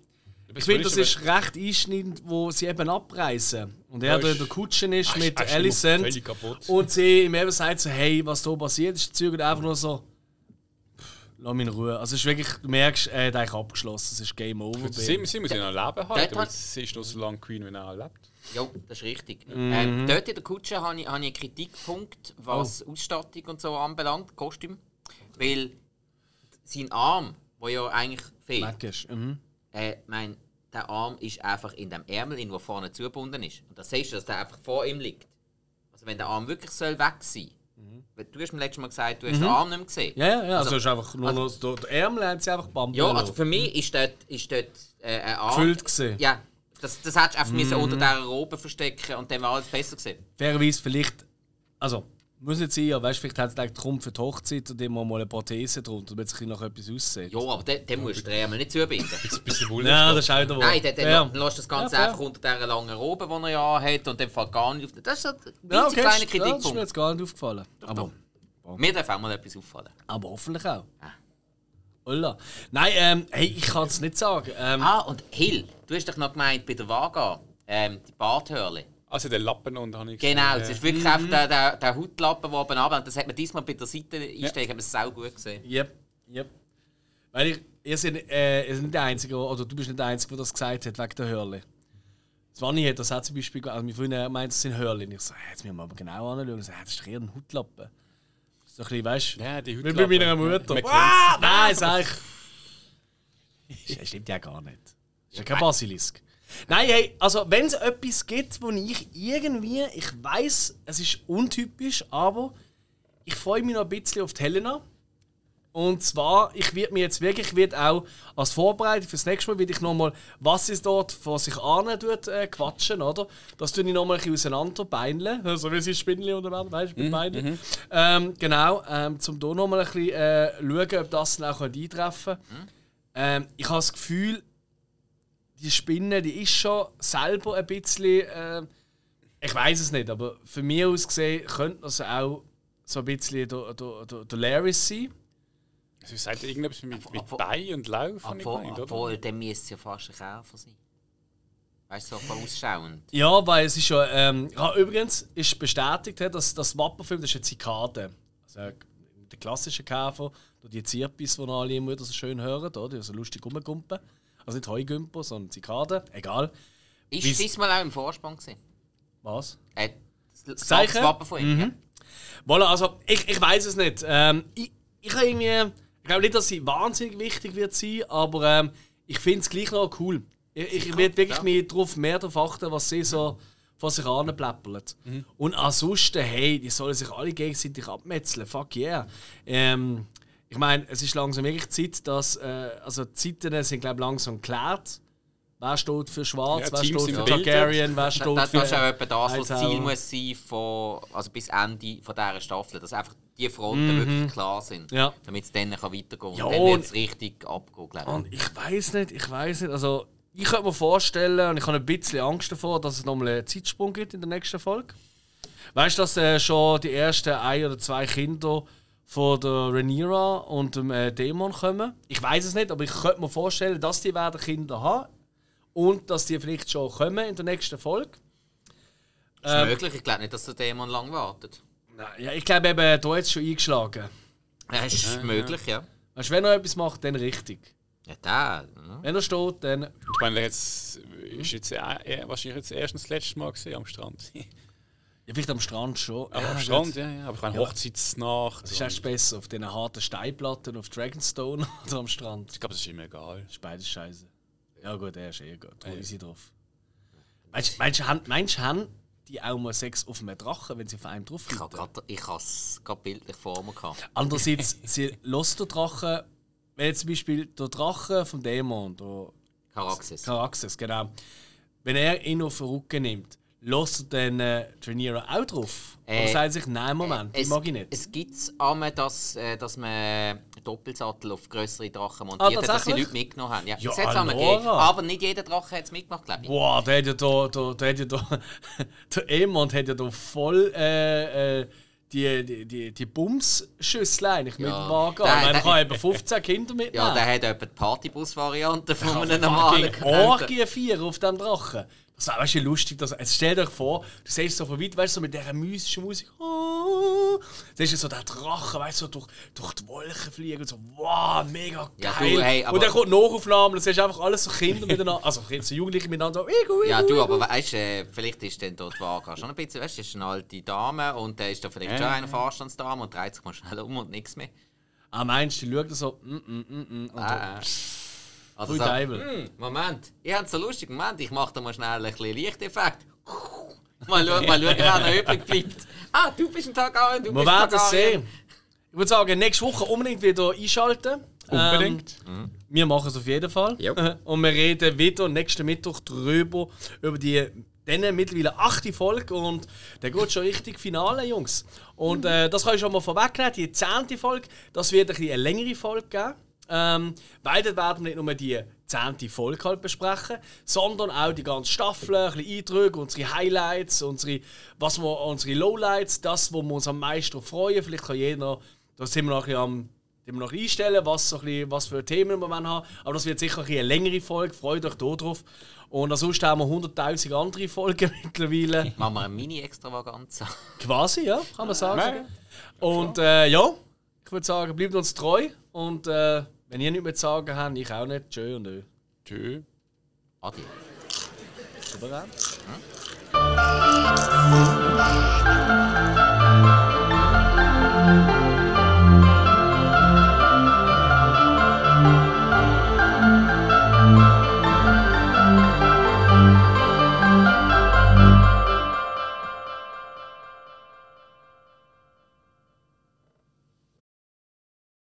[SPEAKER 1] ich finde, das ist recht einschneidend, wo sie eben abreisen. Und er der,
[SPEAKER 2] ist-
[SPEAKER 1] der Kutschen ist
[SPEAKER 2] Ah,
[SPEAKER 1] mit
[SPEAKER 2] ist- ist
[SPEAKER 1] Alicent. Und sie ihm eben sagt so, hey, was da passiert ist, zügelt einfach nur so, lass mich in Ruhe. Also es ist wirklich, du merkst, er hat eigentlich abgeschlossen, es ist Game Over.
[SPEAKER 2] Sie, sie muss ja noch leben
[SPEAKER 3] hat-
[SPEAKER 2] sie ist noch so lange Queen, wie er lebt.
[SPEAKER 3] Ja, das ist richtig.
[SPEAKER 1] Mhm.
[SPEAKER 3] Ähm, dort in der Kutsche habe ich, habe ich einen Kritikpunkt, was
[SPEAKER 1] Oh.
[SPEAKER 3] Ausstattung und so anbelangt, Kostüm. Weil sein Arm, der ja eigentlich fehlt,
[SPEAKER 1] ist. Mhm.
[SPEAKER 3] äh, mein, der Arm ist einfach in dem Ärmel, der vorne zugebunden ist. Und da siehst du, dass der einfach vor ihm liegt. Also wenn der Arm wirklich soll weg sein soll. Du hast mir letztes Mal gesagt, du hast den Arm nicht mehr gesehen.
[SPEAKER 1] Mhm. Ja, ja, ja. Also,
[SPEAKER 3] Also-
[SPEAKER 1] einfach nur noch, der, Ärmel haben sie einfach bam
[SPEAKER 3] Ja, also für mich ist dort, ist dort äh, ein Arm.
[SPEAKER 1] gefüllt gesehen.
[SPEAKER 3] Ja, das, das hättest du einfach
[SPEAKER 1] Mhm.
[SPEAKER 3] unter dieser Robe verstecken und dann wäre alles besser gesehen.
[SPEAKER 1] Fairerweise vielleicht, also, muss nicht sein, aber weißt, vielleicht hat es gedacht, komm für die Hochzeit und immer mal eine Prothese drunter, damit es nach etwas aussieht.
[SPEAKER 3] Ja, aber dann, dann musst du den Ärmel nicht zubinden.
[SPEAKER 2] Ein bisschen
[SPEAKER 1] Ja, das ist auch der
[SPEAKER 3] Nein, dann, dann,
[SPEAKER 1] ja.
[SPEAKER 3] dann lässt das Ganze
[SPEAKER 1] Ja,
[SPEAKER 3] einfach unter dieser langen Robe, die er ja hat, und dann fällt gar nicht auf. Das ist ein
[SPEAKER 1] Ja, okay,
[SPEAKER 3] kleiner
[SPEAKER 1] ja, das ist mir
[SPEAKER 3] Kritikpunkt.
[SPEAKER 1] jetzt gar nicht aufgefallen. Aber,
[SPEAKER 3] Mir darf auch mal etwas auffallen.
[SPEAKER 1] aber hoffentlich auch. Olla. Nein, ähm, hey, ich kann es nicht sagen. Ähm,
[SPEAKER 3] Ah, und Hill, du hast doch noch gemeint bei der Vaga, ähm, die Barthörle.
[SPEAKER 2] Also den Lappen und habe ich
[SPEAKER 3] Genau,
[SPEAKER 2] gesehen,
[SPEAKER 3] es
[SPEAKER 2] ja.
[SPEAKER 3] ist wirklich einfach der, der, der Hautlappen, der oben runter- Das hat man diesmal bei der Seite einsteigen, haben wir es sau gut gesehen.
[SPEAKER 1] Yep, yep. Weil ich, ihr seid, äh, ihr seid nicht der Einzige, oder du bist nicht der Einzige, der das gesagt hat, wegen der Hörle. Swanny hat das auch zum Beispiel, also mein Freund meint, es sind Hörlin. Ich so, jetzt müssen wir aber genau anschauen. Ich so, das ist eher ein Hautlappen. So ein bisschen, weißt du,
[SPEAKER 2] Ja, die
[SPEAKER 1] wie bei meiner Mutter.
[SPEAKER 2] Man
[SPEAKER 1] Ah, nein, sag ich. Das stimmt ja gar nicht. Das ist ja kein Basilisk. Nein, hey, also wenn es etwas gibt, wo ich irgendwie, ich weiß, es ist untypisch, aber ich freue mich noch ein bisschen auf die Helena. Und zwar, ich werde mir jetzt wirklich, ich werde auch als Vorbereitung fürs nächste Mal, werde ich nochmal, was ist dort vor sich an tut, äh, quatschen, oder? Das tue ich nochmal ein bisschen auseinander, beinle, *laughs* so also, wie sie oder was, weißt du, mit Beinen. Ähm, genau, ähm, zum hier nochmal ein bisschen äh, schauen, ob das dann auch eintreffen könnte. Ähm, ich habe das Gefühl, die Spinne, die ist schon selber ein bisschen, äh, ich weiß es nicht, aber für mich aus gesehen könnte das auch so ein bisschen der, der, der, der Laris sein.
[SPEAKER 2] Also, ihr sagt irgendetwas mit, mit Bein und Lauf,
[SPEAKER 3] Obwohl,
[SPEAKER 2] gemeint, oder?
[SPEAKER 3] obwohl dann müsste es ja fast ein Käfer sein. Weißt du, so vorausschauend.
[SPEAKER 1] Ja, weil es ist ja. Ähm, ja, übrigens ist bestätigt, dass das Wappenfilm das ist eine Zikade. Also äh, der klassische Käfer, da die Zirpis, die alle immer wieder so schön hören, oder? die so lustig rumgumpen. Also nicht Heugümper, sondern Zikade. Egal.
[SPEAKER 3] Ist
[SPEAKER 1] Wie's-
[SPEAKER 3] diesmal auch im Vorspann gewesen?
[SPEAKER 1] Was?
[SPEAKER 3] Äh, das
[SPEAKER 1] Zeichen?
[SPEAKER 3] das Wappen von ihm. ja.
[SPEAKER 1] Voilà, also ich, ich weiß es nicht. Ähm, ich ich, habe irgendwie, ich glaube nicht, dass sie wahnsinnig wichtig wird sein, aber ähm, ich finde es gleich noch cool. Ich, ich werde wirklich
[SPEAKER 3] ja.
[SPEAKER 1] mehr drauf, mehr darauf achten, was sie so von sich anpläppeln. Und ansonsten, hey, die sollen sich alle gegenseitig abmetzeln. Fuck yeah. Ähm, ich meine, es ist langsam wirklich Zeit, dass. Äh, also, die Zeiten sind, glaube ich, langsam geklärt. Wer steht für Schwarz,
[SPEAKER 2] Ja,
[SPEAKER 1] wer
[SPEAKER 2] Teams
[SPEAKER 1] steht für. Targaryen, wer
[SPEAKER 3] Das,
[SPEAKER 1] steht
[SPEAKER 3] das
[SPEAKER 1] für.
[SPEAKER 3] ist auch etwa das, was das. Ziel muss sein von, also bis Ende von dieser Staffel. Dass einfach die Fronten wirklich klar sind.
[SPEAKER 1] Mhm. Ja.
[SPEAKER 3] Damit es dann kann weitergehen kann.
[SPEAKER 1] Ja,
[SPEAKER 3] Und dann wird es richtig abgehen, glaube ich.
[SPEAKER 1] Und ich weiß nicht, ich weiß nicht. Also, ich könnte mir vorstellen, und ich habe ein bisschen Angst davor, dass es nochmal einen Zeitsprung gibt in der nächsten Folge. Weißt du, dass äh, schon die ersten ein oder zwei Kinder von der Rhaenyra und dem äh, Dämon kommen? Ich weiß es nicht, aber ich könnte mir vorstellen, dass die werden Kinder haben und dass die vielleicht schon kommen in der nächsten Folge.
[SPEAKER 3] ist
[SPEAKER 1] ähm,
[SPEAKER 3] möglich. Ich glaube nicht, dass der Dämon lang wartet.
[SPEAKER 1] Nein, Ja, ich glaube eben, da jetzt schon eingeschlagen.
[SPEAKER 3] Ja, ist möglich, ja.
[SPEAKER 1] Weißt du, wenn er etwas macht, dann richtig.
[SPEAKER 3] Ja, der. Ja.
[SPEAKER 1] Wenn er steht, dann.
[SPEAKER 2] Ich meine, jetzt ist jetzt äh, wahrscheinlich jetzt erst das letzte Mal gesehen am Strand. *laughs*
[SPEAKER 1] Ja, vielleicht am Strand schon.
[SPEAKER 2] Aber
[SPEAKER 1] Ja,
[SPEAKER 2] am. Strand, ja, ja. Aber ich meine,
[SPEAKER 1] Ja.
[SPEAKER 2] Hochzeitsnacht.
[SPEAKER 1] Es ist echt besser auf diesen harten Steinplatten auf Dragonstone *laughs* oder am Strand.
[SPEAKER 2] ich glaube, das ist immer egal.
[SPEAKER 1] Das ist beides scheiße. Ja gut, er ist eh gut. Da ist sie drauf. Meinst du, meinst, meinst, du, haben die auch mal Sex auf einem Drachen, wenn sie auf einem drauf
[SPEAKER 3] Ich habe es gerade bildlich vor mir gehabt.
[SPEAKER 1] Andererseits, *laughs* sie lässt der Drache, wenn jetzt zum Beispiel der Drache vom Dämon, der
[SPEAKER 3] Caraxes.
[SPEAKER 1] Caraxes, genau, wenn er ihn auf den Rücken nimmt, lässt er dann äh, Rhaenyra auch drauf? Oder
[SPEAKER 3] Äh,
[SPEAKER 1] sagt sich, nein, Moment, die
[SPEAKER 3] Es,
[SPEAKER 1] mag ich nicht.
[SPEAKER 3] es gibt einmal, dass, äh, dass man Doppelsattel auf größere Drachen montiert hat, dass die
[SPEAKER 1] Ah?
[SPEAKER 3] Leute mitgenommen haben. Ja,
[SPEAKER 1] Ja,
[SPEAKER 3] das gegeben. Aber nicht jeder Drache hat es mitgemacht, glaube ich.
[SPEAKER 1] Boah, der hat ja da, da, der hat ja da, *laughs* der Emond hat ja da voll äh, äh, die, die, die, die Bumsschüssel eigentlich
[SPEAKER 3] Ja.
[SPEAKER 1] Wagen.
[SPEAKER 3] Der-
[SPEAKER 1] an. Man
[SPEAKER 3] der-
[SPEAKER 1] kann eben 15 Kinder mitnehmen.
[SPEAKER 3] Ja, der hat etwa die Partybus-Variante von einem normalen
[SPEAKER 1] Orgie 4 auf dem Drachen. Das ist weißt du, lustig. Dass, jetzt stell dir vor, du siehst so von weit, weißt du, so mit dieser mystischen Musik. Oh, siehst du so der Drachen, weißt du, so durch, durch die Wolken fliegen und so, wow, mega
[SPEAKER 3] Ja,
[SPEAKER 1] geil.
[SPEAKER 3] du, hey,
[SPEAKER 1] und dann kommt Nachaufnahme, dann siehst du einfach alles so Kinder *laughs* miteinander, also so Jugendliche miteinander so, igu, igu,
[SPEAKER 3] Ja, du, aber weißt du, äh, vielleicht ist dann dort Waage schon ein bisschen, weißt du, das ist eine alte Dame und da ist da vielleicht
[SPEAKER 2] Ja.
[SPEAKER 3] schon eine Vorstandsdame und dreht sich mal schnell um und nichts mehr.
[SPEAKER 1] Ah, meinst du, die schaut so, mm, mm, mm, mm, und
[SPEAKER 3] Ah, äh. Also so,
[SPEAKER 1] Teufel.
[SPEAKER 3] hm, Moment, ich habe so lustig, Moment, ich mache da mal schnell ein bisschen Lichteffekt. *laughs* Mal schauen, mal schauen wer noch übrig bleibt. Ah, du bist ein Targaryen, du
[SPEAKER 1] Wir
[SPEAKER 3] bist ein
[SPEAKER 1] werden es sehen. Ich würde sagen, nächste Woche unbedingt wieder einschalten.
[SPEAKER 2] Unbedingt.
[SPEAKER 1] Ähm, wir machen es auf jeden Fall.
[SPEAKER 3] Jo. *laughs*
[SPEAKER 1] Und wir reden wieder nächsten Mittwoch drüber, über die dann mittlerweile achte Folge und der geht schon richtig Finale, Jungs. Und äh, das kann ich schon mal vorwegnehmen, die zehnte Folge, das wird ein bisschen eine längere Folge geben. Ähm, weil dort werden wir nicht nur die zehnte Folge halt besprechen, sondern auch die ganze Staffel, ein bisschen Eindrücke, unsere Highlights, unsere, was wir, unsere Lowlights, das, wo wir uns am meisten freuen. Vielleicht kann jeder, da sind wir noch ein bisschen am die wir noch einstellen, was, so ein bisschen, was für Themen wir haben. Aber das wird sicher ein eine längere Folge, freut euch da drauf. Und ansonsten haben wir 100'000 andere Folgen *laughs* mittlerweile.
[SPEAKER 3] Machen wir eine Mini-Extravaganza.
[SPEAKER 1] Quasi, ja, kann man sagen.
[SPEAKER 2] Nein.
[SPEAKER 1] Und äh, ja, ich würde sagen, bleibt uns treu. Und äh, wenn ihr nichts mehr zu sagen habt, ich auch nicht. Tschö und ö.
[SPEAKER 2] Tschö.
[SPEAKER 3] Adi.
[SPEAKER 1] Super,
[SPEAKER 3] Ja.